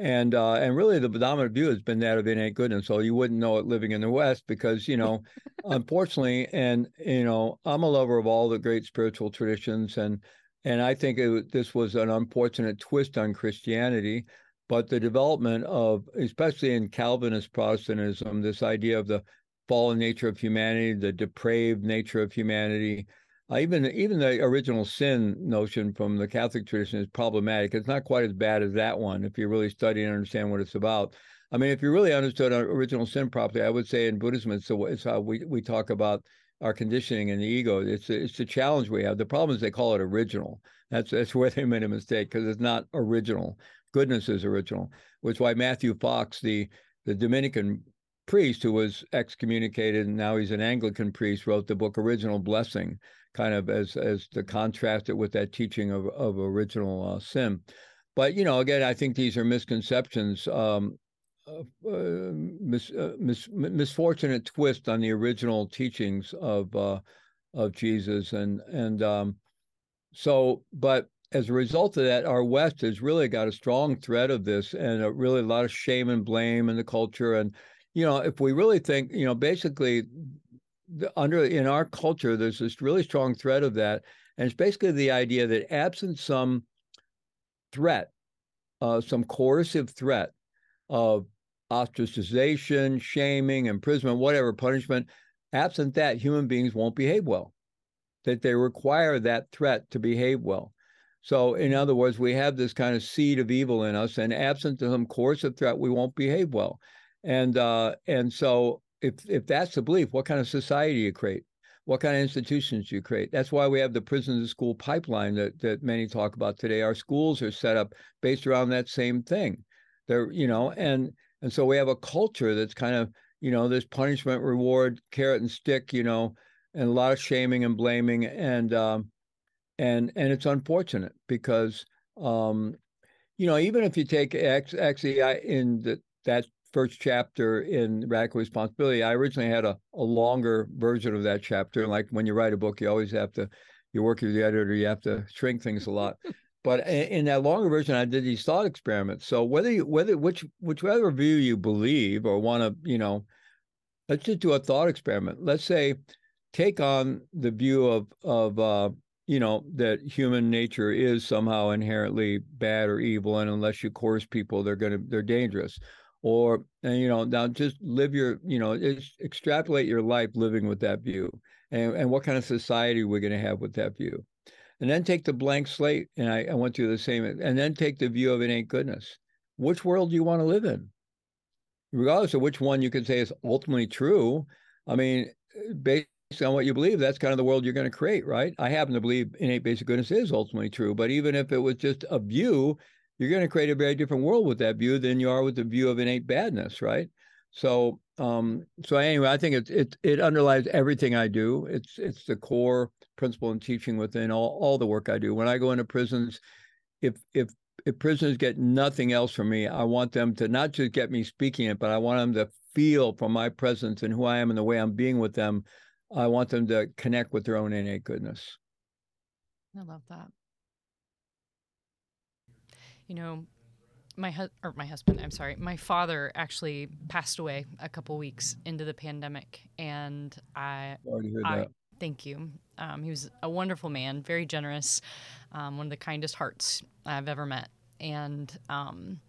and uh, and really the dominant view has been that of innate goodness. So you wouldn't know it living in the West because you know, unfortunately, and you know, I'm a lover of all the great spiritual traditions, and and I think it, this was an unfortunate twist on Christianity. But the development of, especially in Calvinist Protestantism, this idea of the fallen nature of humanity, the depraved nature of humanity, uh, even even the original sin notion from the Catholic tradition is problematic. It's not quite as bad as that one if you really study and understand what it's about. I mean, if you really understood original sin properly, I would say in Buddhism, it's, the, it's how we, we talk about our conditioning and the ego. It's a, it's the challenge we have. The problem is they call it original. That's that's where they made a mistake because it's not original. Goodness is original, which is why Matthew Fox, the the Dominican priest who was excommunicated and now he's an Anglican priest, wrote the book Original Blessing, kind of as as to contrast it with that teaching of of original uh, sin. But you know, again, I think these are misconceptions, um, uh, mis, uh, mis, misfortunate twist on the original teachings of uh, of Jesus, and and um, so, but as a result of that, our West has really got a strong thread of this, and a, really a lot of shame and blame in the culture, and you know, if we really think, you know, basically under in our culture, there's this really strong thread of that, and it's basically the idea that absent some threat, uh, some coercive threat of ostracization, shaming, imprisonment, whatever punishment, absent that, human beings won't behave well. That they require that threat to behave well. So, in other words, we have this kind of seed of evil in us, and absent some coercive threat, we won't behave well. And uh, and so if if that's the belief, what kind of society you create? What kind of institutions you create? That's why we have the prison to school pipeline that that many talk about today. Our schools are set up based around that same thing. They're, you know, and and so we have a culture that's kind of, you know, this punishment, reward, carrot and stick, you know, and a lot of shaming and blaming, and um, and and it's unfortunate because um, you know even if you take X actually I, in the, that first chapter in radical responsibility i originally had a, a longer version of that chapter. Like when you write a book you always have to you work with the editor you have to shrink things a lot but in that longer version i did these thought experiments. So whether you whether which whichever view you believe or want to you know let's just do a thought experiment. Let's say take on the view of of uh, you know that human nature is somehow inherently bad or evil and unless you coerce people they're to they're dangerous. Or and you know now just live your you know extrapolate your life living with that view. And, and what kind of society we're to have with that view and then take the blank slate and I, I went through the same and then take the view of innate goodness which world do you want to live in regardless of which one you can say is ultimately true i mean based on what you believe, that's kind of the world you're going to create, right? I happen to believe innate basic goodness is ultimately true, but even if it was just a view, you're going to create a very different world with that view than you are with the view of innate badness, right? So, um, so anyway, I think it it it underlies everything I do. It's it's the core principle and teaching within all all the work I do. When I go into prisons, if if if prisoners get nothing else from me, I want them to not just get me speaking it, but I want them to feel from my presence and who I am and the way I'm being with them I want them to connect with their own innate goodness. I love that. You know, my hu- or my husband, I'm sorry, my father actually passed away a couple weeks into the pandemic, and I, Sorry to hear I that. Thank you. Um, he was a wonderful man, very generous, um, one of the kindest hearts I've ever met, and um,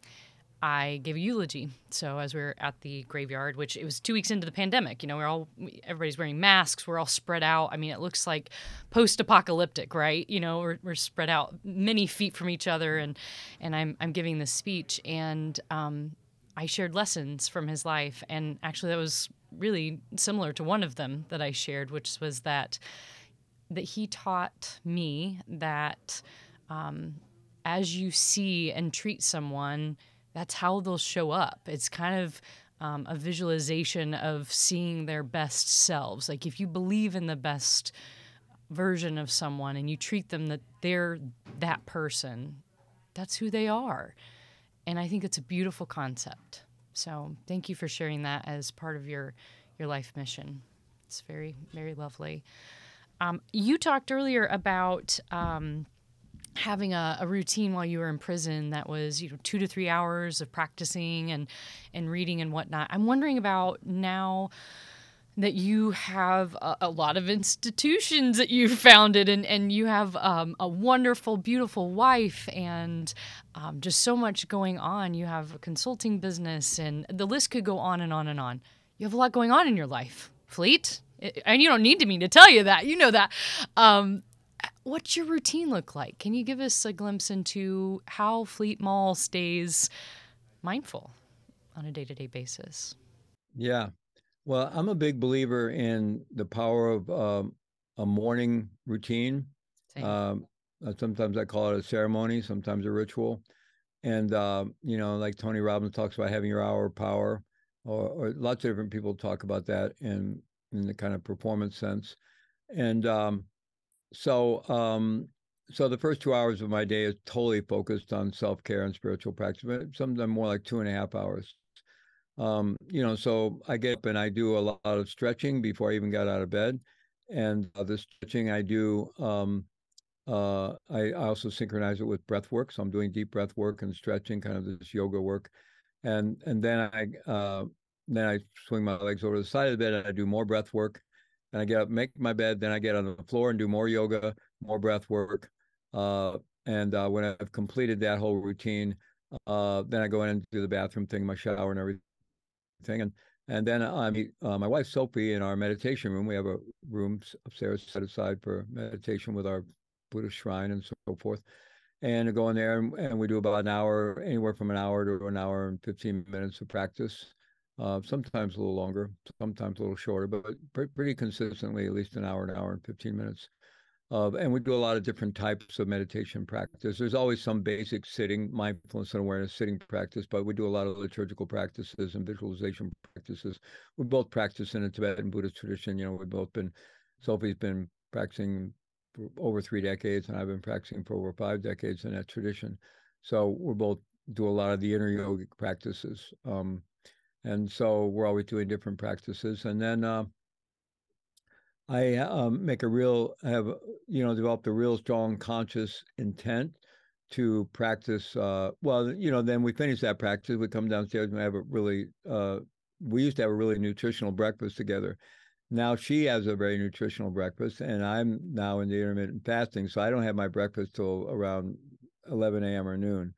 I gave a eulogy. So as we were at the graveyard, which it was two weeks into the pandemic, you know, we're all everybody's wearing masks, we're all spread out. I mean, it looks like post-apocalyptic, right? You know, we're, we're spread out many feet from each other, and and I'm I'm giving this speech, and um, I shared lessons from his life, and actually that was really similar to one of them that I shared, which was that that he taught me that um, as you see and treat someone that's how they'll show up. It's kind of um, a visualization of seeing their best selves. Like if you believe in the best version of someone and you treat them that they're that person, that's who they are. And I think it's a beautiful concept. So thank you for sharing that as part of your your life mission. It's very very lovely. Um, you talked earlier about. Um, having a, a, routine while you were in prison that was you know two to three hours of practicing and and reading and whatnot i'm wondering about now that you have a, a lot of institutions that you've founded and, and you have um, a wonderful beautiful wife and um, just so much going on you have a consulting business and the list could go on and on and on you have a lot going on in your life fleet and you don't need me to tell you that you know that um, what's your routine look like? Can you give us a glimpse into how Fleet Maull stays mindful on a day to day basis? Yeah. Well, I'm a big believer in the power of um, a morning routine. Um, uh, sometimes I call it a ceremony, sometimes a ritual. And, uh, you know, like Tony Robbins talks about having your hour of power, or, or lots of different people talk about that in, in the kind of performance sense. And, um, so um, so the first two hours of my day is totally focused on self-care and spiritual practice but sometimes more like two and a half hours um, you know so i get up and i do a lot of stretching before i even got out of bed and uh, the stretching i do um, uh, I, I, also synchronize it with breath work so i'm doing deep breath work and stretching kind of this yoga work and and then i uh, then i swing my legs over the side of the bed and i do more breath work and I get up, make my bed, then I get on the floor and do more yoga, more breath work. Uh, and uh, when I've completed that whole routine, uh, then I go in and do the bathroom thing, my shower and everything. And and then I uh, my wife Sophie in our meditation room. We have a room upstairs set aside for meditation with our Buddhist shrine and so forth. And I go in there and, and we do about an hour, anywhere from an hour to an hour and 15 minutes of practice uh, sometimes a little longer, sometimes a little shorter, but pretty consistently at least an hour, an hour and 15 minutes. Uh, and we do a lot of different types of meditation practice. There's always some basic sitting, mindfulness and awareness sitting practice, but we do a lot of liturgical practices and visualization practices. We both practice in a Tibetan Buddhist tradition. You know, we've both been Sophie's been practicing for over three decades, and I've been practicing for over five decades in that tradition. So we're both do a lot of the inner yogic practices. Um, and so we're always doing different practices. And then uh, I um, make a real have you know developed a real strong conscious intent to practice. Uh, well, you know, then we finish that practice. We come downstairs and we have a really. Uh, we used to have a really nutritional breakfast together. Now she has a very nutritional breakfast, and I'm now in the intermittent fasting, so I don't have my breakfast till around 11 a.m. or noon.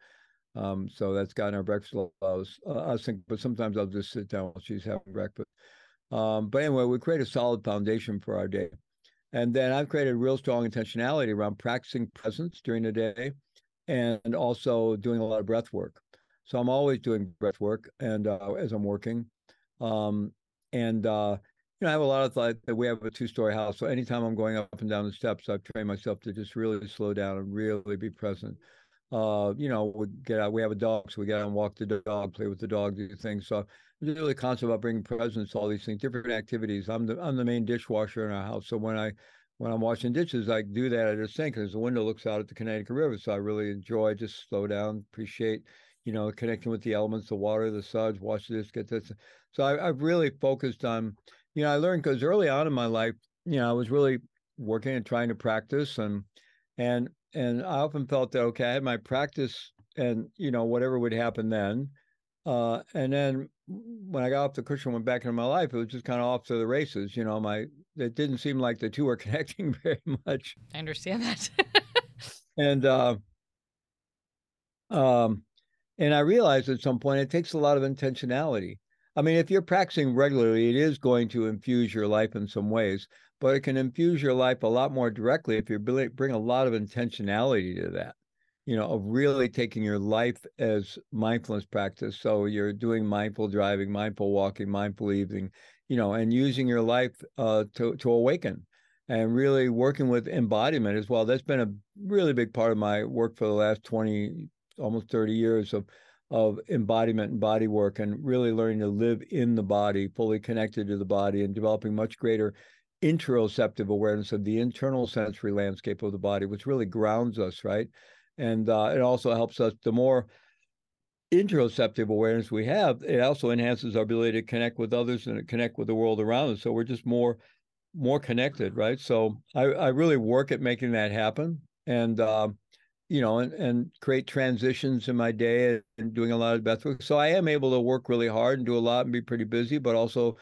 Um, so that's gotten our breakfast allows uh, us, but sometimes I'll just sit down while she's having breakfast. Um, but anyway, we create a solid foundation for our day. And then I've created real strong intentionality around practicing presence during the day and also doing a lot of breath work. So I'm always doing breath work and uh, as I'm working. Um, and uh, you know, I have a lot of thought that we have a two-story house. So anytime I'm going up and down the steps, I've trained myself to just really slow down and really be present uh, you know, we get out, we have a dog, so we get out and walk the dog, play with the dog, do things. So really conscious about bringing presence, all these things, different activities. I'm the I'm the main dishwasher in our house, so when I when I'm washing dishes, I do that at a sink because the window looks out at the Connecticut River. So I really enjoy just slow down, appreciate, you know, connecting with the elements, the water, the suds, watch this, get this. So I, I've really focused on, you know, I learned because early on in my life, you know, I was really working and trying to practice and and and I often felt that okay, I had my practice, and you know whatever would happen then, uh, and then when I got off the cushion, and went back into my life, it was just kind of off to the races. You know, my it didn't seem like the two were connecting very much. I understand that. and uh, um, and I realized at some point it takes a lot of intentionality. I mean, if you're practicing regularly, it is going to infuse your life in some ways but it can infuse your life a lot more directly if you bring a lot of intentionality to that you know of really taking your life as mindfulness practice so you're doing mindful driving mindful walking mindful eating you know and using your life uh, to, to awaken and really working with embodiment as well that's been a really big part of my work for the last 20 almost 30 years of of embodiment and body work and really learning to live in the body fully connected to the body and developing much greater interoceptive awareness of the internal sensory landscape of the body, which really grounds us, right? And uh, it also helps us, the more interoceptive awareness we have, it also enhances our ability to connect with others and connect with the world around us. So we're just more more connected, right? So I, I really work at making that happen and uh, you know, and, and create transitions in my day and doing a lot of breath work. So I am able to work really hard and do a lot and be pretty busy, but also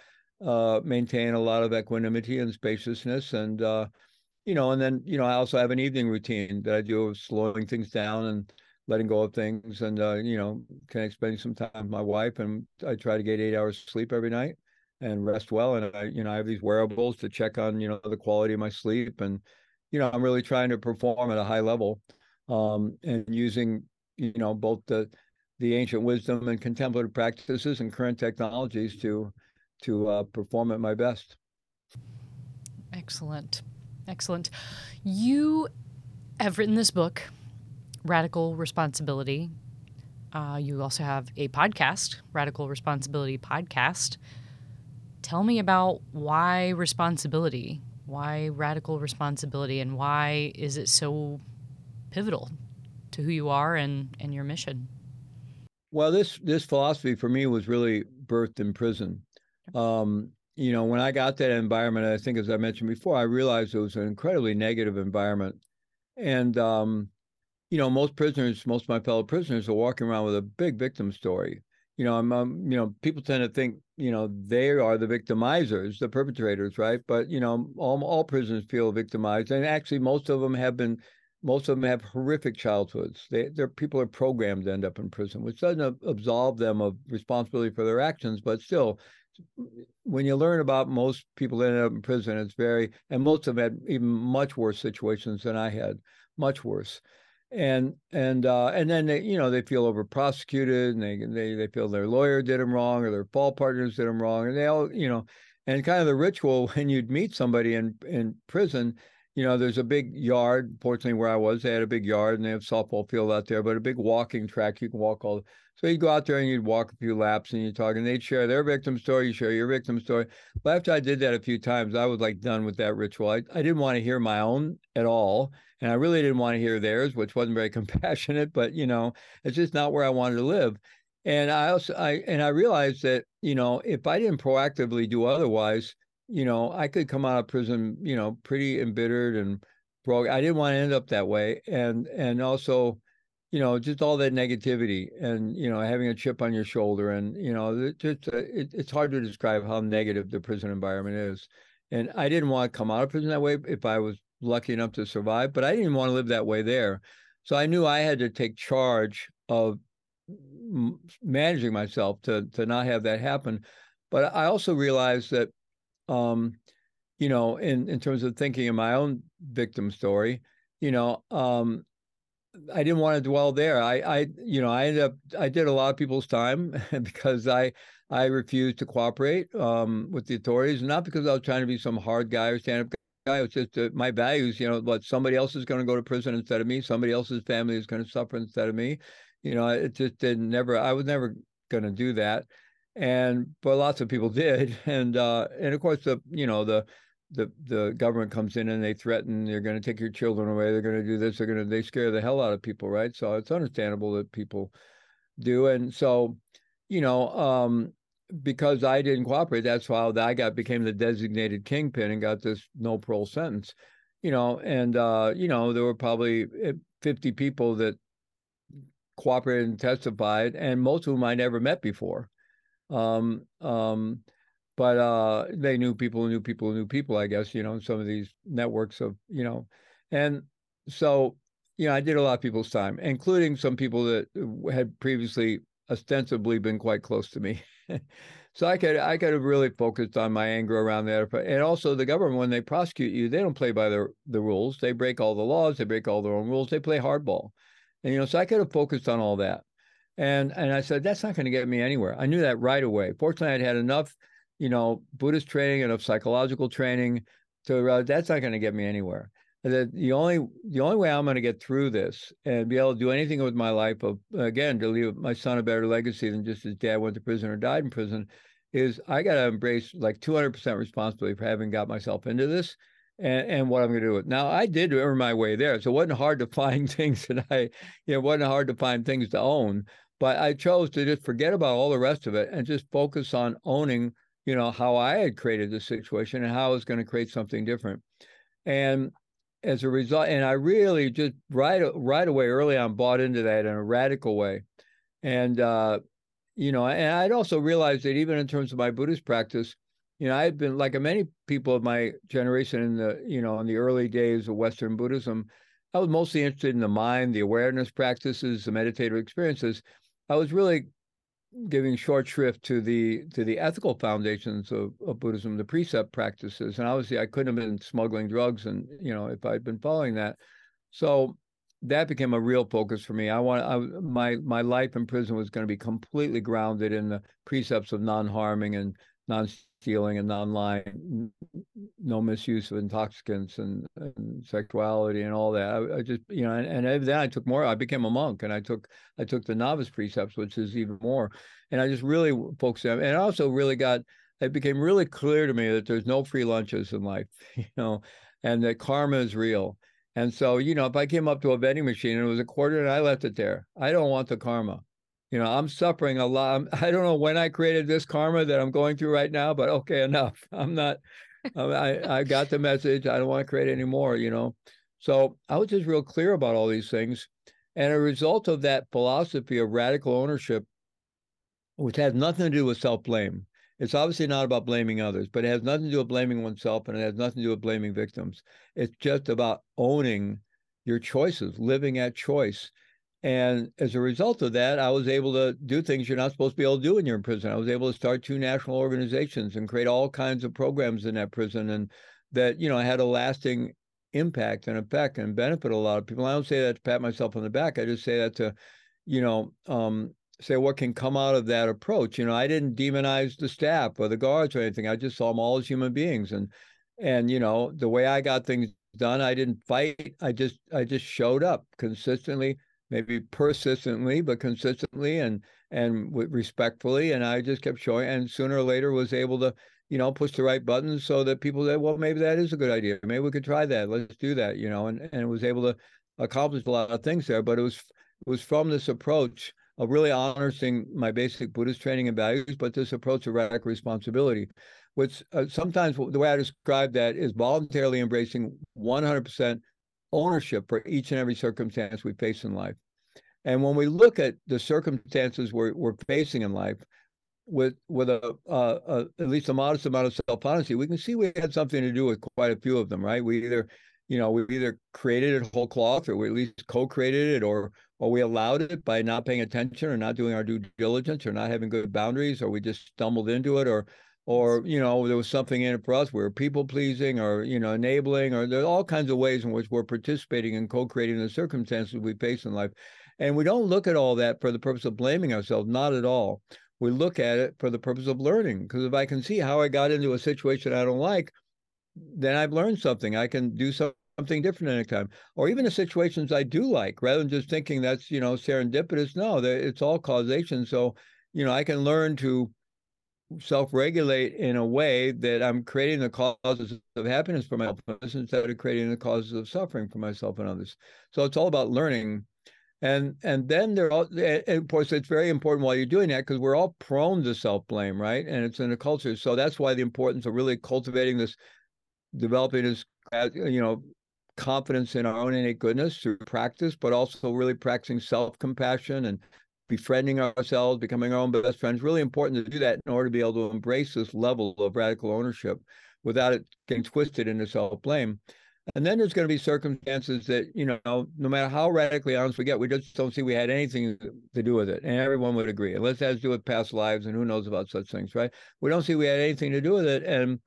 uh, maintain a lot of equanimity and spaciousness. And, uh, you know, and then, you know, I also have an evening routine that I do of slowing things down and letting go of things and, uh, you know, of spending some time with my wife. And I try to get eight hours of sleep every night and rest well. And I, you know, I have these wearables to check on, you know, the quality of my sleep. And, you know, I'm really trying to perform at a high level um, and using, you know, both the, the ancient wisdom and contemplative practices and current technologies to to uh, perform at my best. Excellent. Excellent. You have written this book, Radical Responsibility. Uh, you also have a podcast, Radical Responsibility Podcast. Tell me about why responsibility, why radical responsibility, and why is it so pivotal to who you are and, and your mission? Well, this this philosophy for me was really birthed in prison um, you know, when I got that environment, I think as I mentioned before, I realized it was an incredibly negative environment. And um, you know, most prisoners, most of my fellow prisoners are walking around with a big victim story. You know, I'm, um, you know, people tend to think, you know, they are the victimizers, the perpetrators, right? But you know, all all prisoners feel victimized, and actually, most of them have been, most of them have horrific childhoods. They, their people are programmed to end up in prison, which doesn't absolve them of responsibility for their actions, but still, when you learn about most people that end up in prison, it's very, and most of them had even much worse situations than I had, much worse. And and uh, and then they, you know, they feel over prosecuted, and they they they feel their lawyer did them wrong, or their fall partners did them wrong, and they all, you know, and kind of the ritual when you'd meet somebody in in prison, you know, there's a big yard. Fortunately, where I was, they had a big yard and they have softball field out there, but a big walking track. You can walk all. So you'd go out there and you'd walk a few laps and you'd talk, and they'd share their victim story. You share your victim story. But after I did that a few times, I was like done with that ritual. I, I didn't want to hear my own at all, and I really didn't want to hear theirs, which wasn't very compassionate. But you know, it's just not where I wanted to live. And I also I and I realized that you know if I didn't proactively do otherwise you know, I could come out of prison, you know, pretty embittered and broke. I didn't want to end up that way, and and also, you know, just all that negativity and you know having a chip on your shoulder, and you know, just uh, it, it's hard to describe how negative the prison environment is. And I didn't want to come out of prison that way if I was lucky enough to survive, but I didn't want to live that way there. So I knew I had to take charge of managing myself to to not have that happen. But I also realized that um, you know, in in terms of thinking of my own victim story, you know, um, I didn't want to dwell there. I, I, you know, I ended up, I did a lot of people's time because I, I refused to cooperate um, with the authorities, not because I was trying to be some hard guy or stand up guy. It was just uh, my values, you know, but somebody else is going to go to prison instead of me. Somebody else's family is going to suffer instead of me. You know, it just didn't never, I was never going to do that and but lots of people did and uh and of course the you know the the the government comes in and they threaten they're going to take your children away they're going to do this they're going to they scare the hell out of people right? So it's understandable that people do and so you know um because i didn't cooperate that's why i got became the designated kingpin and got this no parole sentence you know? And uh you know there were probably eh, 50 people that cooperated and testified and most of whom i never met before. Um, um, but uh, they knew people, knew people, knew people. I guess you know some of these networks of you know, and so you know I did a lot of people's time, including some people that had previously ostensibly been quite close to me. so I could I could have really focused on my anger around that. And also the government, when they prosecute you, they don't play by the the rules. They break all the laws. They break all their own rules. They play hardball. And you know, so I could have focused on all that. And and I said, that's not going to get me anywhere. I knew that right away. Fortunately, I'd had enough, you know, Buddhist training, enough psychological training to realize that's not going to get me anywhere. That the only the only way I'm going to get through this and be able to do anything with my life of again to leave my son a better legacy than just his dad went to prison or died in prison is I got to embrace like 200% responsibility for having got myself into this and, and what I'm going to do with. Now, I did earn my way there, so it wasn't hard to find things that I, you know, it wasn't hard to find things to own. But I chose to just forget about all the rest of it and just focus on owning, you know, how I had created the situation and how I was going to create something different. And as a result, and I really just right right away early on bought into that in a radical way. And uh, you know, and I'd also realized that even in terms of my Buddhist practice, you know, I've been like many people of my generation in the, you know, in the early days of Western Buddhism, I was mostly interested in the mind, the awareness practices, the meditative experiences. I was really giving short shrift to the to the ethical foundations of, of Buddhism, the precept practices, and obviously I couldn't have been smuggling drugs, and you know if I'd been following that, so that became a real focus for me. I want I, my my life in prison was going to be completely grounded in the precepts of non-harming and non stealing and non-lying, no misuse of intoxicants and, and sexuality and all that. I, I, just, you know, and, and then I took more. I became a monk, and I took I took the novice precepts, which is even more. And I just really focused on, and I also really got. It became really clear to me that there's no free lunches in life, you know, and that karma is real. And so, you know, if I came up to a vending machine and it was a quarter and I left it there, I don't want the karma you know i'm suffering a lot. I don't know when i created this karma that i'm going through right now but okay enough. I'm not i i got the message. I don't want to create any more you know? So i was just real clear about all these things and a result of that philosophy of radical ownership which has nothing to do with self-blame. It's obviously not about blaming others but it has nothing to do with blaming oneself and it has nothing to do with blaming victims. It's just about owning your choices living at choice and as a result of that, I was able to do things you're not supposed to be able to do when you're in prison. I was able to start two national organizations and create all kinds of programs in that prison, and that you know had a lasting impact and effect and benefit a lot of people. I don't say that to pat myself on the back. I just say that to, you know, um, say what can come out of that approach. You know, I didn't demonize the staff or the guards or anything. I just saw them all as human beings, and and you know the way I got things done. I didn't fight. I just I just showed up consistently, maybe persistently, but consistently and and respectfully. And I just kept showing, and sooner or later was able to, you know, push the right buttons so that people said, well, maybe that is a good idea. Maybe we could try that. Let's do that. You know, and and was able to accomplish a lot of things there. But it was it was from this approach of really honoring my basic Buddhist training and values, but this approach of radical responsibility, which uh, sometimes the way I describe that is voluntarily embracing 100% ownership for each and every circumstance we face in life. And when we look at the circumstances we're, we're facing in life, with with a, a, at least a modest amount of self honesty, we can see we had something to do with quite a few of them, right? We either, you know, we either created it whole cloth, or we at least co-created it, or or we allowed it by not paying attention or not doing our due diligence or not having good boundaries or we just stumbled into it or or you know there was something in it for us we were people pleasing or you know enabling or there are all kinds of ways in which we're participating in co-creating the circumstances we face in life and we don't look at all that for the purpose of blaming ourselves not at all we look at it for the purpose of learning because if i can see how i got into a situation i don't like then i've learned something i can do something something different next time, or even the situations I do like, rather than just thinking that's you know serendipitous. No, it's all causation. So you know I can learn to self-regulate in a way that I'm creating the causes of happiness for myself instead of creating the causes of suffering for myself and others. So it's all about learning. And and then there are of course it's very important while you're doing that because we're all prone to self-blame, right? And it's in a culture. So that's why the importance of really cultivating this, developing this you know confidence in our own innate goodness through practice, but also really practicing self compassion and befriending ourselves, becoming our own best friends. Really important to do that in order to be able to embrace this level of radical ownership without it getting twisted into self blame. And then there's going to be circumstances that, you know, no matter how radically honest we get, we just don't see we had anything to do with it. And everyone would agree, unless it has to do with past lives and who knows about such things, right? We don't see we had anything to do with it. And,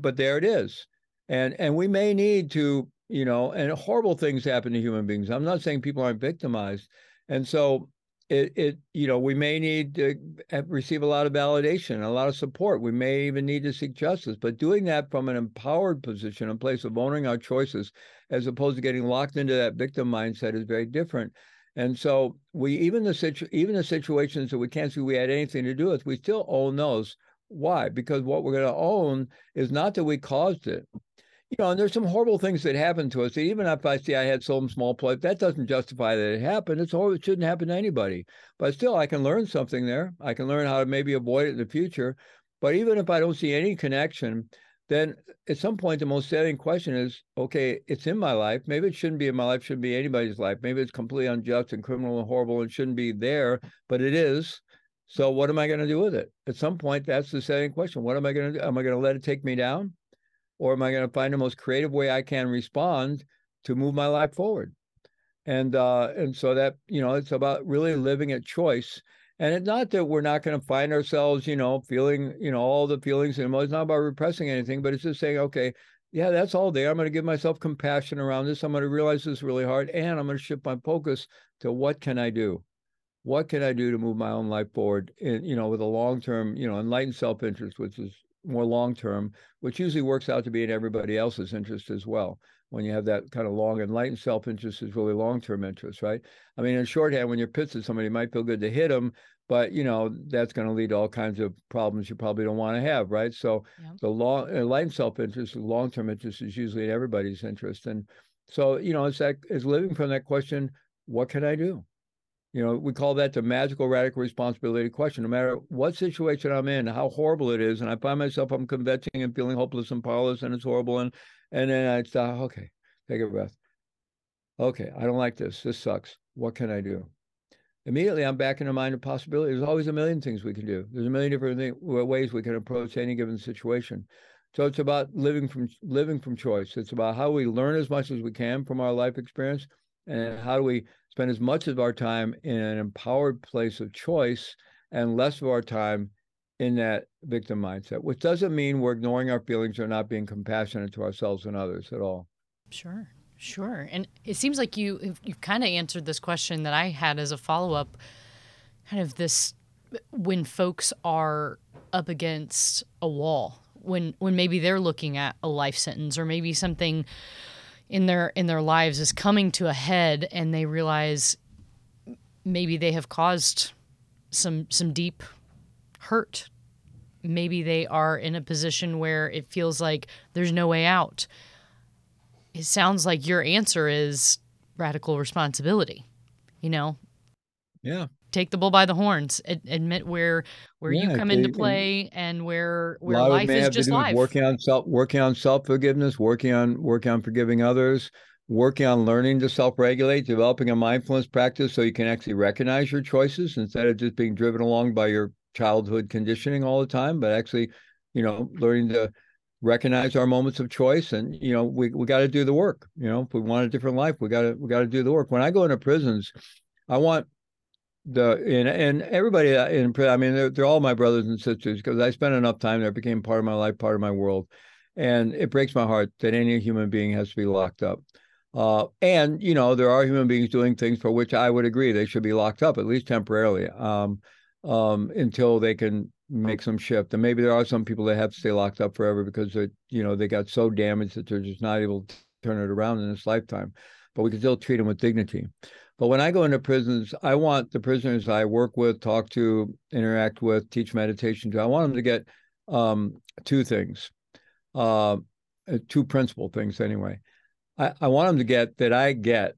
but there it is. And, and we may need to you know, and horrible things happen to human beings. I'm not saying people aren't victimized. And so it, it you know, we may need to uh, receive a lot of validation, a lot of support. We may even need to seek justice, but doing that from an empowered position, a place of owning our choices, as opposed to getting locked into that victim mindset is very different. And so we even the situ- even the situations that we can't see we had anything to do with, we still own those. Why? Because what we're going to own is not that we caused it you know, and there's some horrible things that happen to us. Even if I see I had some small play, that doesn't justify that it happened. It's horrible. It shouldn't happen to anybody. But still, I can learn something there. I can learn how to maybe avoid it in the future. But even if I don't see any connection, then at some point, the most salient question is, okay, it's in my life. Maybe it shouldn't be in my life. Shouldn't be anybody's life. Maybe it's completely unjust and criminal and horrible and shouldn't be there, but it is. So what am I going to do with it? At some point, that's the salient question. What am I going to do? Am I going to let it take me down? Or am I going to find the most creative way I can respond to move my life forward? And uh, and so that you know, it's about really living at choice. And it's not that we're not going to find ourselves, you know, feeling, you know, all the feelings and emotions. It's not about repressing anything, but it's just saying, okay, yeah, that's all there. I'm going to give myself compassion around this. I'm going to realize this is really hard, and I'm going to shift my focus to what can I do? What can I do to move my own life forward? In, you know, with a long term, you know, enlightened self interest, which is more long term, which usually works out to be in everybody else's interest as well. When you have that kind of long enlightened self interest is really long term interest, right? I mean, in shorthand, when you're pissed at somebody, it might feel good to hit them, but you know that's going to lead to all kinds of problems you probably don't want to have, right? So yeah. the long enlightened uh, self interest, long term interest is usually in everybody's interest, and so you know it's that is living from that question: What can I do? You know, we call that the magical radical responsibility question. No matter what situation I'm in, how horrible it is, and I find myself I'm conventing and feeling hopeless and powerless, and it's horrible, and and then I stop. Okay, take a breath. Okay, I don't like this. This sucks. What can I do? Immediately, I'm back in the mind of possibility. There's always a million things we can do. There's a million different th- ways we can approach any given situation. So it's about living from living from choice. It's about how we learn as much as we can from our life experience, and how do we spend as much of our time in an empowered place of choice and less of our time in that victim mindset, which doesn't mean we're ignoring our feelings or not being compassionate to ourselves and others at all. Sure, sure. And it seems like you you've kind of answered this question that I had as a follow up. Kind of this when folks are up against a wall, when when maybe they're looking at a life sentence or maybe something in their in their lives is coming to a head and they realize maybe they have caused some some deep hurt. Maybe they are in a position where it feels like there's no way out. It sounds like your answer is radical responsibility you know? Yeah take the bull by the horns Ad- admit where where Yeah, you come they- into play and where where life is just life. working on self working on self forgiveness working on working on forgiving others working on learning to self regulate developing a mindfulness practice so you can actually recognize your choices instead of just being driven along by your childhood conditioning all the time but actually you know learning to recognize our moments of choice and you know we, we got to do the work you know if we want a different life we got to we got to do the work. When i go into prisons i want the and and everybody in prison i mean they're, they're all my brothers and sisters because i spent enough time there became part of my life part of my world and it breaks my heart that any human being has to be locked up. Uh, and you know there are human beings doing things for which i would agree they should be locked up at least temporarily um, um, until they can make some shift. And maybe there are some people that have to stay locked up forever because they you know they got so damaged that they're just not able to turn it around in this lifetime but we can still treat them with dignity but when I go into prisons, I want the prisoners I work with, talk to, interact with, teach meditation to, I want them to get um, two things, uh, two principal things anyway. I, I want them to get that I get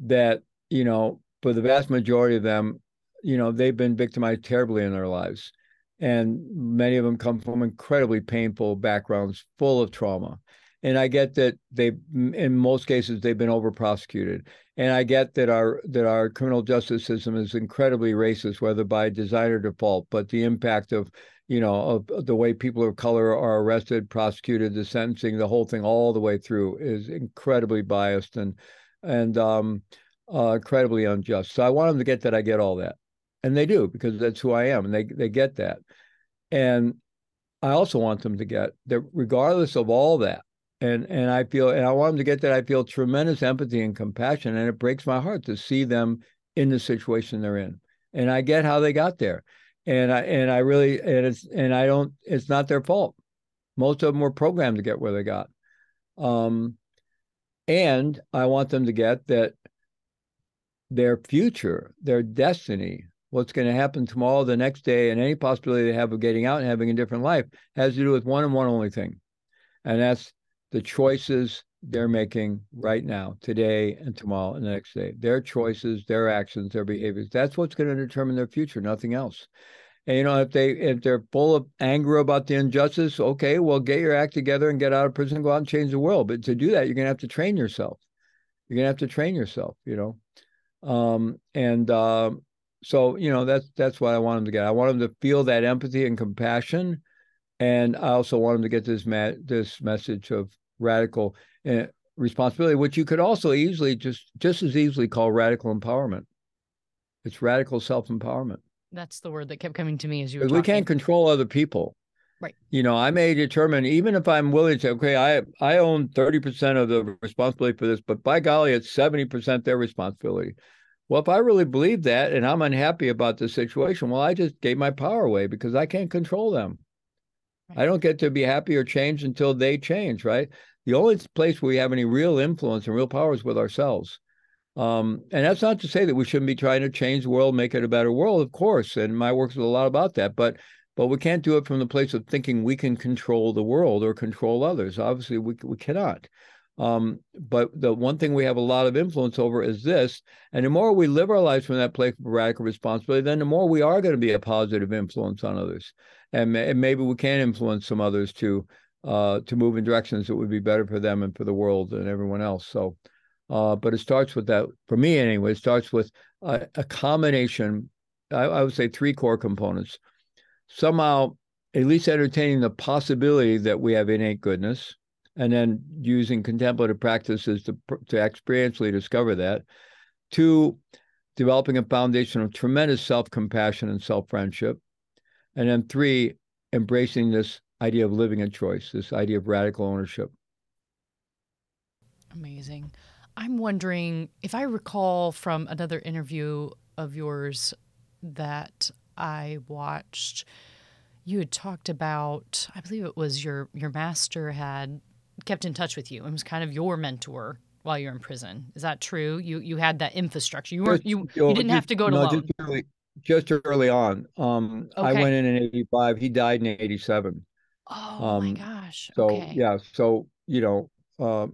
that, you know, for the vast majority of them, you know, they've been victimized terribly in their lives. And many of them come from incredibly painful backgrounds full of trauma. And I get that they, in most cases, they've been over prosecuted and I get that our that our criminal justice system is incredibly racist, whether by design or default. But the impact of you know of, the way people of color are arrested, prosecuted, the sentencing, the whole thing, all the way through is incredibly biased and and um, uh, incredibly unjust. So I want them to get that I get all that, and they do because that's who I am, and they they get that. And I also want them to get that regardless of all that, and and I feel and I want them to get that I feel tremendous empathy and compassion, and it breaks my heart to see them in the situation they're in, and I get how they got there, and I and I really and it's and I don't it's not their fault. Most of them were programmed to get where they got, um, and I want them to get that their future, their destiny, what's going to happen tomorrow, the next day, and any possibility they have of getting out and having a different life has to do with one and one only thing, and that's the choices they're making right now, today and tomorrow and the next day. Their choices, their actions, their behaviors. That's what's going to determine their future, nothing else. And you know, if they if they're full of anger about the injustice, okay, well, get your act together and get out of prison, go out and change the world. But to do that, you're gonna have to train yourself. You're gonna have to train yourself, you know. Um, and um, so you know that's that's what I want them to get. I want them to feel that empathy and compassion, and I also want them to get this ma- this message of radical uh, responsibility, which you could also easily just just as easily call radical empowerment. It's radical self empowerment. That's the word that kept coming to me as you were Because talking. we can't control other people. Right. You know, I may determine even if I'm willing to okay, I I own 30% of the responsibility for this, but by golly, it's 70% their responsibility. Well, if I really believe that and I'm unhappy about the situation, well, I just gave my power away because I can't control them. I don't get to be happy or change until they change, right? The only place where we have any real influence and real power is with ourselves. Um, and that's not to say that we shouldn't be trying to change the world, make it a better world, of course. And my work is a lot about that. But but we can't do it from the place of thinking we can control the world or control others. Obviously, we we cannot. Um, but the one thing we have a lot of influence over is this. And the more we live our lives from that place of radical responsibility, then the more we are going to be a positive influence on others. And, and maybe we can influence some others to uh, to move in directions that would be better for them and for the world and everyone else. So, uh, but it starts with that, for me anyway, it starts with a, a combination, I, I would say three core components. Somehow, at least entertaining the possibility that we have innate goodness, and then using contemplative practices to, to experientially discover that. Two, developing a foundation of tremendous self compassion and self friendship. And then three, embracing this idea of living in choice, this idea of radical ownership. Amazing. I'm wondering if I recall from another interview of yours that I watched, you had talked about, I believe it was your your master had kept in touch with you and was kind of your mentor while you're in prison. Is that true? You you had that infrastructure. You weren't you you didn't have to go to no, just early, just early on. Um, okay. I went in in '85. He died in '87. Oh um, my gosh. So okay. yeah, so you know, uh,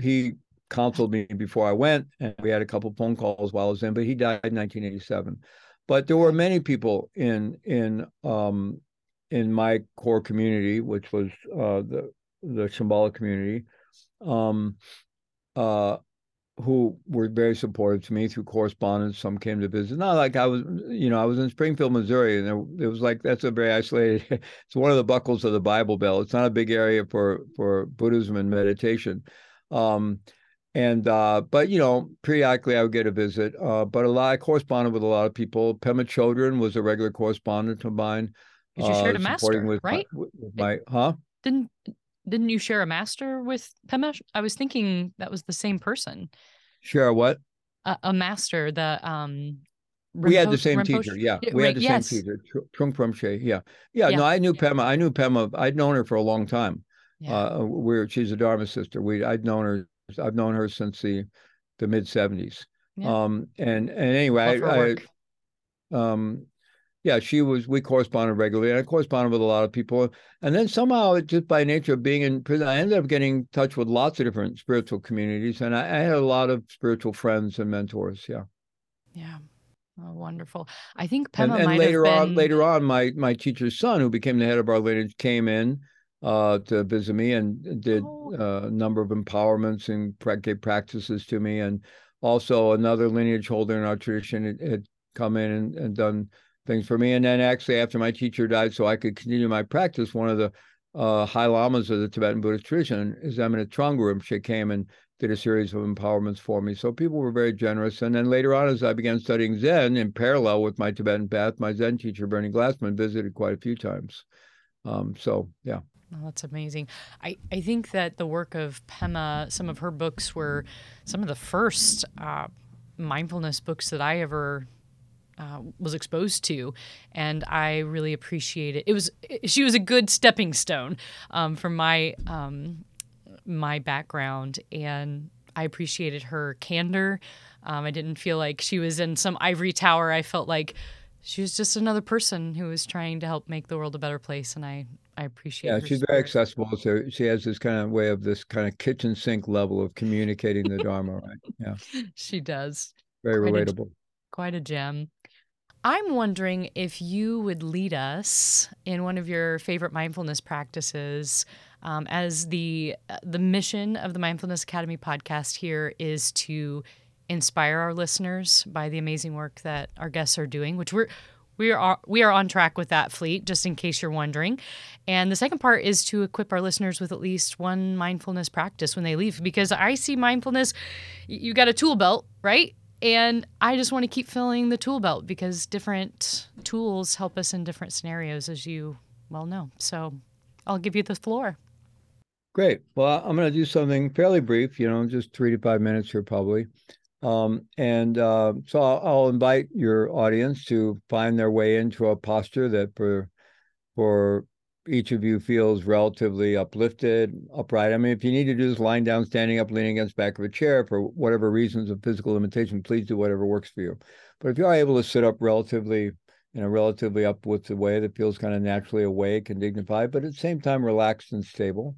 he counseled me before I went, and we had a couple phone calls while I was in. But he died in 1987. But there were many people in in um, in my core community, which was uh, the the Shambhala community, um, uh, who were very supportive to me through correspondence. Some came to visit. Not like I was, you know, I was in Springfield, Missouri, and there, it was like that's a very isolated. it's one of the buckles of the Bible Belt. It's not a big area for for Buddhism and meditation. Um, and uh, but you know, periodically I would get a visit. Uh, but a lot I corresponded with a lot of people. Pema Chodron was a regular correspondent of mine. Because you shared a uh, master, with right? My, with my huh? Didn't didn't you share a master with Pema? I was thinking that was the same person. Share what? A, a master. The um. We had the same Rinpoche? teacher. Yeah, we right, had the yes. same teacher. Trungpa Rinpoche. Yeah. yeah, yeah. No, I knew yeah. Pema. I knew Pema. I'd known her for a long time. Yeah. Uh, we're she's a Dharma sister. We I'd known her. I've known her since the the mid seventies. Yeah. Um. And and anyway, I, I um yeah, she was. We corresponded regularly, and I corresponded with a lot of people. And then somehow, just by nature of being in prison, I ended up getting in touch with lots of different spiritual communities, and I, I had a lot of spiritual friends and mentors. Yeah. Yeah. Oh, wonderful. I think Pema and, and later been... on, later on, my my teacher's son, who became the head of our lineage, came in uh, to visit me and did oh. uh, a number of empowerments and gave practices to me, and also another lineage holder in our tradition had, had come in and, and done things for me. And then actually, after my teacher died, so I could continue my practice, one of the uh, high lamas of the Tibetan Buddhist tradition, His Eminence Trungpa She came and did a series of empowerments for me. So people were very generous. And then later on, as I began studying Zen in parallel with my Tibetan path, my Zen teacher, Bernie Glassman, visited quite a few times. Um, so, yeah. That's amazing. I, I think that the work of Pema, some of her books were some of the first uh, mindfulness books that I ever uh, was exposed to, and I really appreciate it. It was she was a good stepping stone um, from my um, my background, and I appreciated her candor. Um, I didn't feel like she was in some ivory tower. I felt like she was just another person who was trying to help make the world a better place, and I I appreciate. Yeah, she's spirit. very accessible. So she has this kind of way of this kind of kitchen sink level of communicating the Dharma, right? Yeah, she does. Very quite relatable. A, quite a gem. I'm wondering if you would lead us in one of your favorite mindfulness practices. Um, as the uh, the mission of the Mindfulness Academy podcast here is to inspire our listeners by the amazing work that our guests are doing, which we're we are we are on track with that fleet just in case you're wondering and the second part is to equip our listeners with at least one mindfulness practice when they leave because i see mindfulness you got a tool belt right and I just want to keep filling the tool belt because different tools help us in different scenarios, as you well know. So I'll give you the floor. Great. Well, I'm going to do something fairly brief, you know, just three to five minutes here, probably. Um, and uh, so I'll, I'll, invite your audience to find their way into a posture that for for each of you feels relatively uplifted, upright. I mean, if you need to do this lying down, standing up, leaning against back of a chair for whatever reasons of physical limitation, please do whatever works for you. But if you are able to sit up relatively in a relatively upwards way that feels kind of naturally awake and dignified, but at the same time relaxed and stable.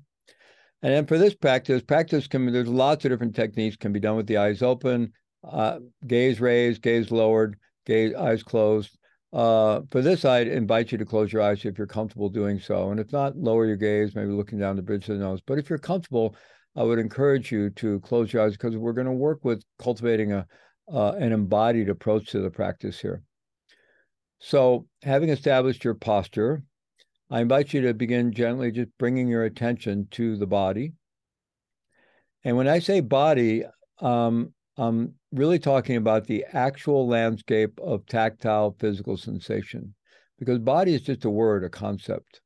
And then for this practice, practice can there's lots of different techniques can be done with the eyes open, uh, gaze raised, gaze lowered, gaze eyes closed. Uh, for this, I'd invite you to close your eyes if you're comfortable doing so. And if not, lower your gaze, maybe looking down the bridge of the nose. But if you're comfortable, I would encourage you to close your eyes because we're going to work with cultivating a uh, an embodied approach to the practice here. So, having established your posture, I invite you to begin gently just bringing your attention to the body. And when I say body, um, I'm really talking about the actual landscape of tactile physical sensation, because body is just a word, a concept.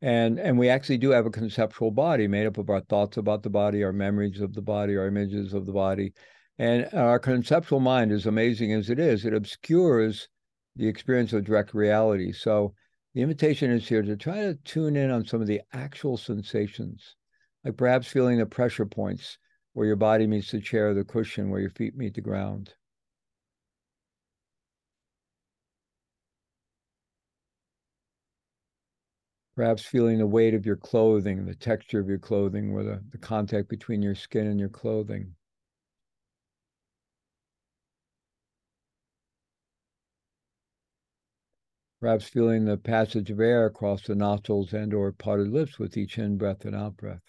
And, and we actually do have a conceptual body made up of our thoughts about the body, our memories of the body, our images of the body. And our conceptual mind, as amazing as it is, it obscures the experience of direct reality. So the invitation is here to try to tune in on some of the actual sensations, like perhaps feeling the pressure points where your body meets the chair or the cushion, where your feet meet the ground. Perhaps feeling the weight of your clothing, the texture of your clothing, where the, the contact between your skin and your clothing. Perhaps feeling the passage of air across the nostrils and or parted lips with each in-breath and out-breath.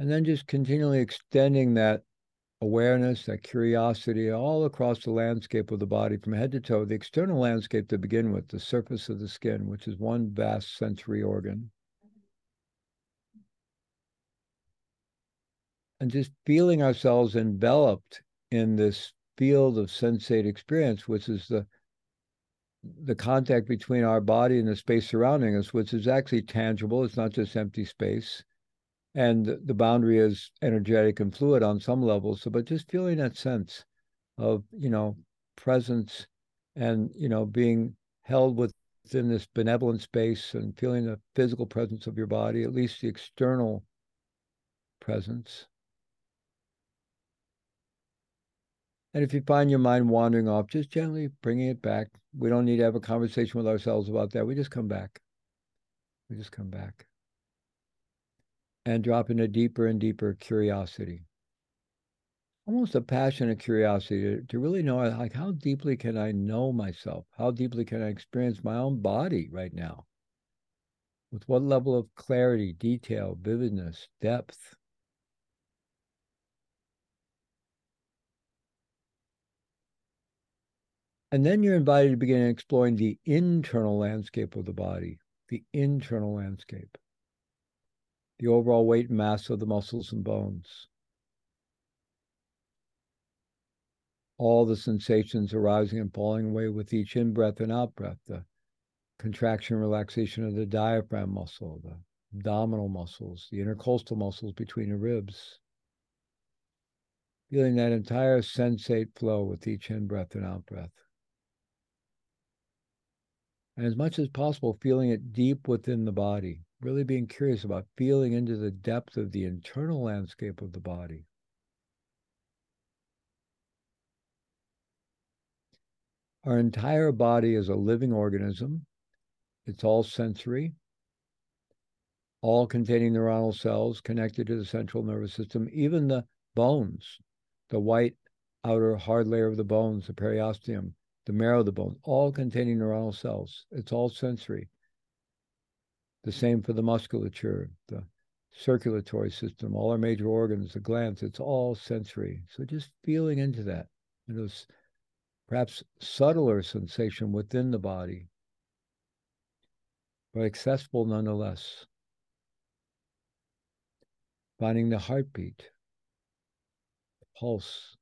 And then just continually extending that awareness, that curiosity all across the landscape of the body from head to toe, the external landscape to begin with, the surface of the skin, which is one vast sensory organ. and just feeling ourselves enveloped in this field of sensate experience, which is the the contact between our body and the space surrounding us, which is actually tangible. It's not just empty space. And the boundary is energetic and fluid on some levels. So, but just feeling that sense of, you know, presence and, you know, being held within this benevolent space and feeling the physical presence of your body, at least the external presence. And if you find your mind wandering off, just gently bringing it back. We don't need to have a conversation with ourselves about that. We just come back. We just come back. And drop into deeper and deeper curiosity. Almost a passionate curiosity to, to really know like how deeply can I know myself? How deeply can I experience my own body right now? With what level of clarity, detail, vividness, depth? And then you're invited to begin exploring the internal landscape of the body, the internal landscape, the overall weight and mass of the muscles and bones. All the sensations arising and falling away with each in breath and out breath, the contraction and relaxation of the diaphragm muscle, the abdominal muscles, the intercostal muscles between the ribs. Feeling that entire sensate flow with each in breath and out breath and as much as possible, feeling it deep within the body, really being curious about feeling into the depth of the internal landscape of the body. Our entire body is a living organism. It's all sensory, all containing neuronal cells connected to the central nervous system, even the bones, the white outer hard layer of the bones, the periosteum, the marrow of the bones, all containing neuronal cells. It's all sensory. The same for the musculature, the circulatory system, all our major organs, the glands, it's all sensory. So just feeling into that, you know, perhaps subtler sensation within the body, but accessible nonetheless. Finding the heartbeat, the pulse,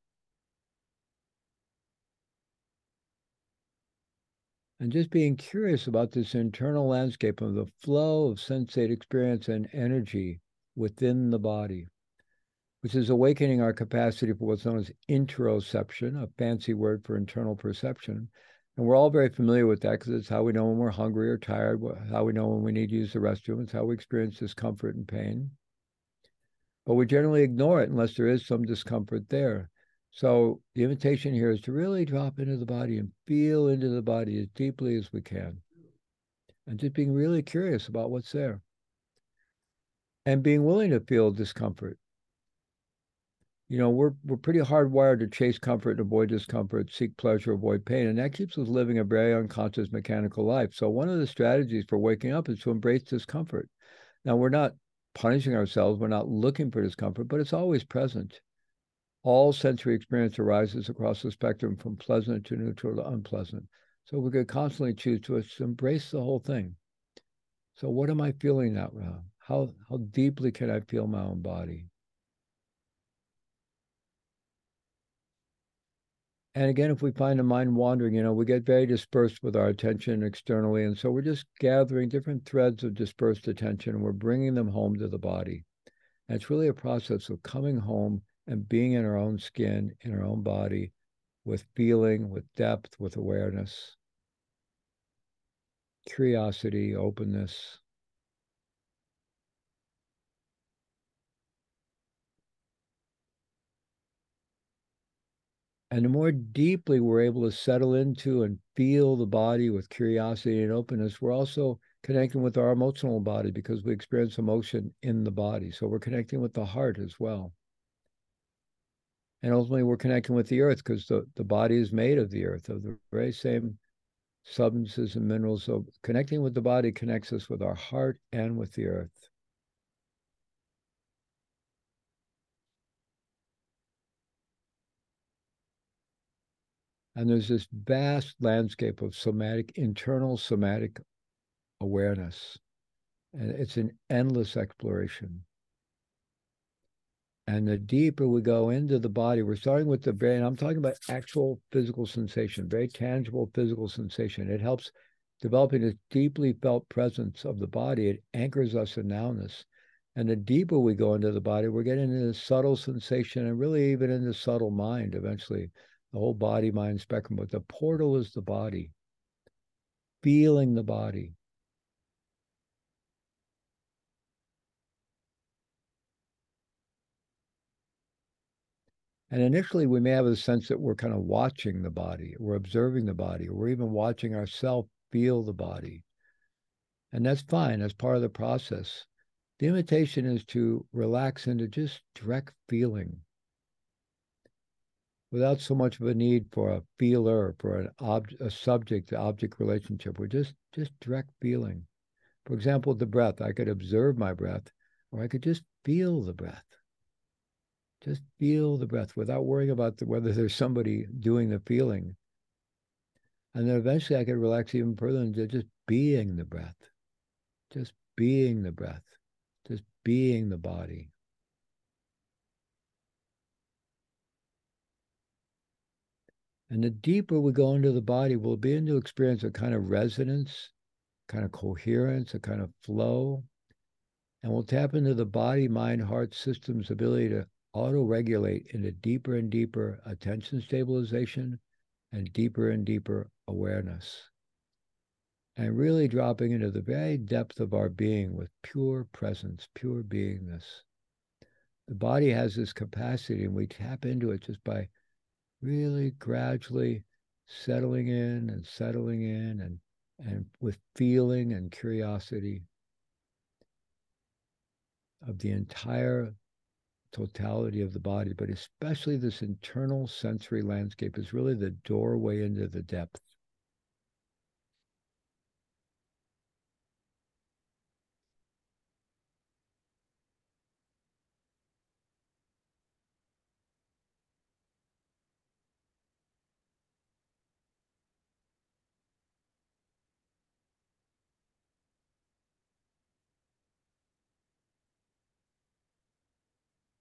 and just being curious about this internal landscape of the flow of sensate experience and energy within the body, which is awakening our capacity for what's known as interoception, a fancy word for internal perception. And we're all very familiar with that because it's how we know when we're hungry or tired, how we know when we need to use the restroom, it's how we experience discomfort and pain. But we generally ignore it unless there is some discomfort there. So the invitation here is to really drop into the body and feel into the body as deeply as we can. And just being really curious about what's there. And being willing to feel discomfort. You know, we're we're pretty hardwired to chase comfort avoid discomfort, seek pleasure, avoid pain. And that keeps us living a very unconscious mechanical life. So one of the strategies for waking up is to embrace discomfort. Now we're not punishing ourselves, we're not looking for discomfort, but it's always present all sensory experience arises across the spectrum from pleasant to neutral to unpleasant. So we could constantly choose to embrace the whole thing. So what am I feeling that now? How how deeply can I feel my own body? And again, if we find the mind wandering, you know, we get very dispersed with our attention externally. And so we're just gathering different threads of dispersed attention and we're bringing them home to the body. And it's really a process of coming home and being in our own skin, in our own body, with feeling, with depth, with awareness, curiosity, openness. And the more deeply we're able to settle into and feel the body with curiosity and openness, we're also connecting with our emotional body because we experience emotion in the body. So we're connecting with the heart as well. And ultimately, we're connecting with the earth because the, the body is made of the earth, of the very same substances and minerals. So connecting with the body connects us with our heart and with the earth. And there's this vast landscape of somatic, internal somatic awareness. And it's an endless exploration. And the deeper we go into the body, we're starting with the brain. I'm talking about actual physical sensation, very tangible physical sensation. It helps developing this deeply felt presence of the body. It anchors us in nowness. And the deeper we go into the body, we're getting into the subtle sensation and really even into subtle mind eventually, the whole body mind spectrum. But the portal is the body, feeling the body, And initially, we may have a sense that we're kind of watching the body, we're observing the body, we're even watching ourselves feel the body. And that's fine, that's part of the process. The invitation is to relax into just direct feeling without so much of a need for a feeler, for an ob- a subject to object relationship. We're just, just direct feeling. For example, the breath, I could observe my breath, or I could just feel the breath. Just feel the breath without worrying about the, whether there's somebody doing the feeling. And then eventually I could relax even further into just being the breath, just being the breath, just being the body. And the deeper we go into the body, we'll begin to experience a kind of resonance, kind of coherence, a kind of flow. And we'll tap into the body, mind, heart system's ability to auto regulate into deeper and deeper attention stabilization and deeper and deeper awareness. And really dropping into the very depth of our being with pure presence, pure beingness. The body has this capacity, and we tap into it just by really gradually settling in and settling in and, and with feeling and curiosity of the entire totality of the body, but especially this internal sensory landscape is really the doorway into the depth.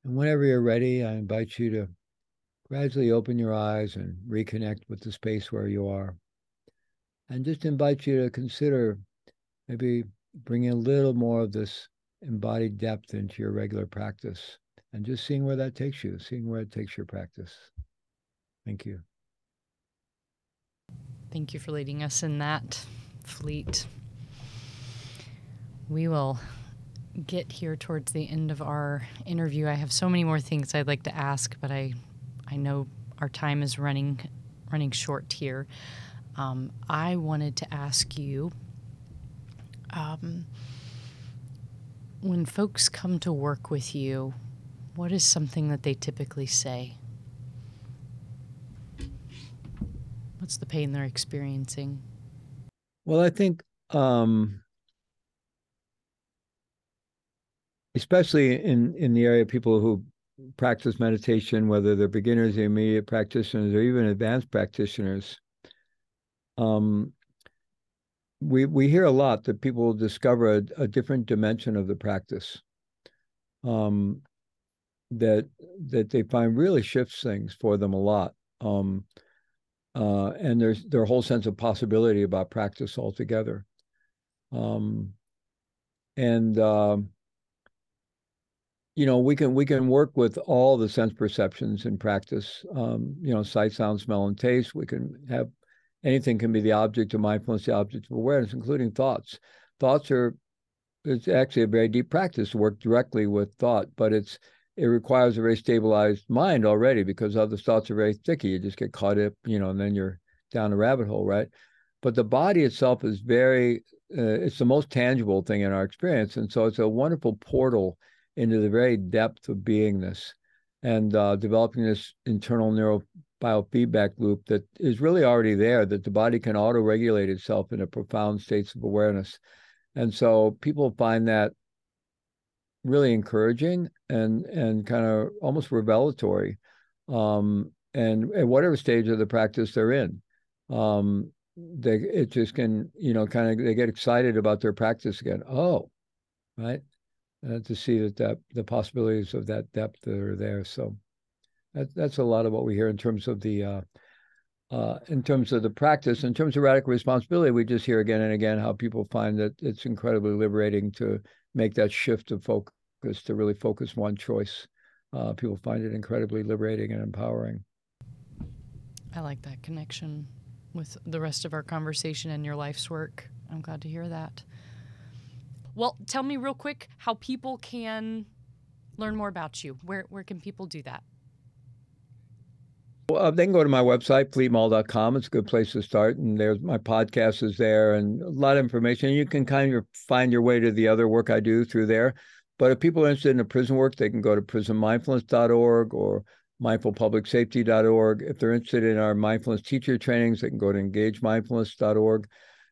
And whenever you're ready, I invite you to gradually open your eyes and reconnect with the space where you are. And just invite you to consider maybe bringing a little more of this embodied depth into your regular practice and just seeing where that takes you, seeing where it takes your practice. Thank you. Thank you for leading us in that, Fleet. We will get here towards the end of our interview, I have so many more things I'd like to ask, but I, I know our time is running, running short here. Um, I wanted to ask you, um, when folks come to work with you, what is something that they typically say? What's the pain they're experiencing? Well, I think um, especially in in the area of people who practice meditation, whether they're beginners, intermediate practitioners, or even advanced practitioners. Um, we we hear a lot that people discover a, a different dimension of the practice. Um, that that they find really shifts things for them a lot. Um, uh, and there's their whole sense of possibility about practice altogether. Um, and um, you know, we can we can work with all the sense perceptions in practice. Um, you know, sight, sound, smell, and taste. We can have anything can be the object of mindfulness, the object of awareness, including thoughts. Thoughts are it's actually a very deep practice to work directly with thought, but it's it requires a very stabilized mind already because other thoughts are very sticky. You just get caught up, you know, and then you're down a rabbit hole, right? But the body itself is very, uh, it's the most tangible thing in our experience. And so it's a wonderful portal into the very depth of beingness and uh, developing this internal neural biofeedback loop that is really already there, that the body can auto regulate itself into profound states of awareness. And so people find that really encouraging and and kind of almost revelatory um, and at whatever stage of the practice they're in. Um, they it just can you know kind of they get excited about their practice again. Oh right uh, to see that, that the possibilities of that depth that are there so that, that's a lot of what we hear in terms of the uh, uh, in terms of the practice in terms of radical responsibility we just hear again and again how people find that it's incredibly liberating to make that shift of focus to really focus one choice. Uh, people find it incredibly liberating and empowering. I like that connection with the rest of our conversation and your life's work. I'm glad to hear that. Well, tell me real quick how people can learn more about you. Where where can people do that? Well, uh, they can go to my website, fleetmaull.com. It's a good place to start. And there's my podcast is there and a lot of information. You can kind of find your way to the other work I do through there. But if people are interested in the prison work, they can go to prisonmindfulness.org or mindfulpublicsafety.org. If they're interested in our mindfulness teacher trainings, they can go to engagemindfulness.org.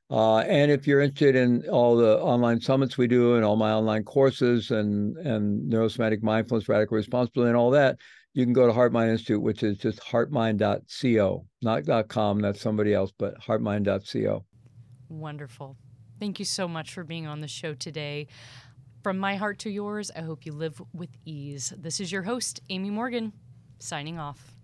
Uh, and if you're interested in all the online summits we do and all my online courses and and neurosomatic mindfulness, radical responsibility, and all that, you can go to HeartMind Institute, which is just heartmind.co, not .com. That's somebody else, but heartmind.co. Wonderful. Thank you so much for being on the show today. From my heart to yours, I hope you live with ease. This is your host, Amy Morgan, signing off.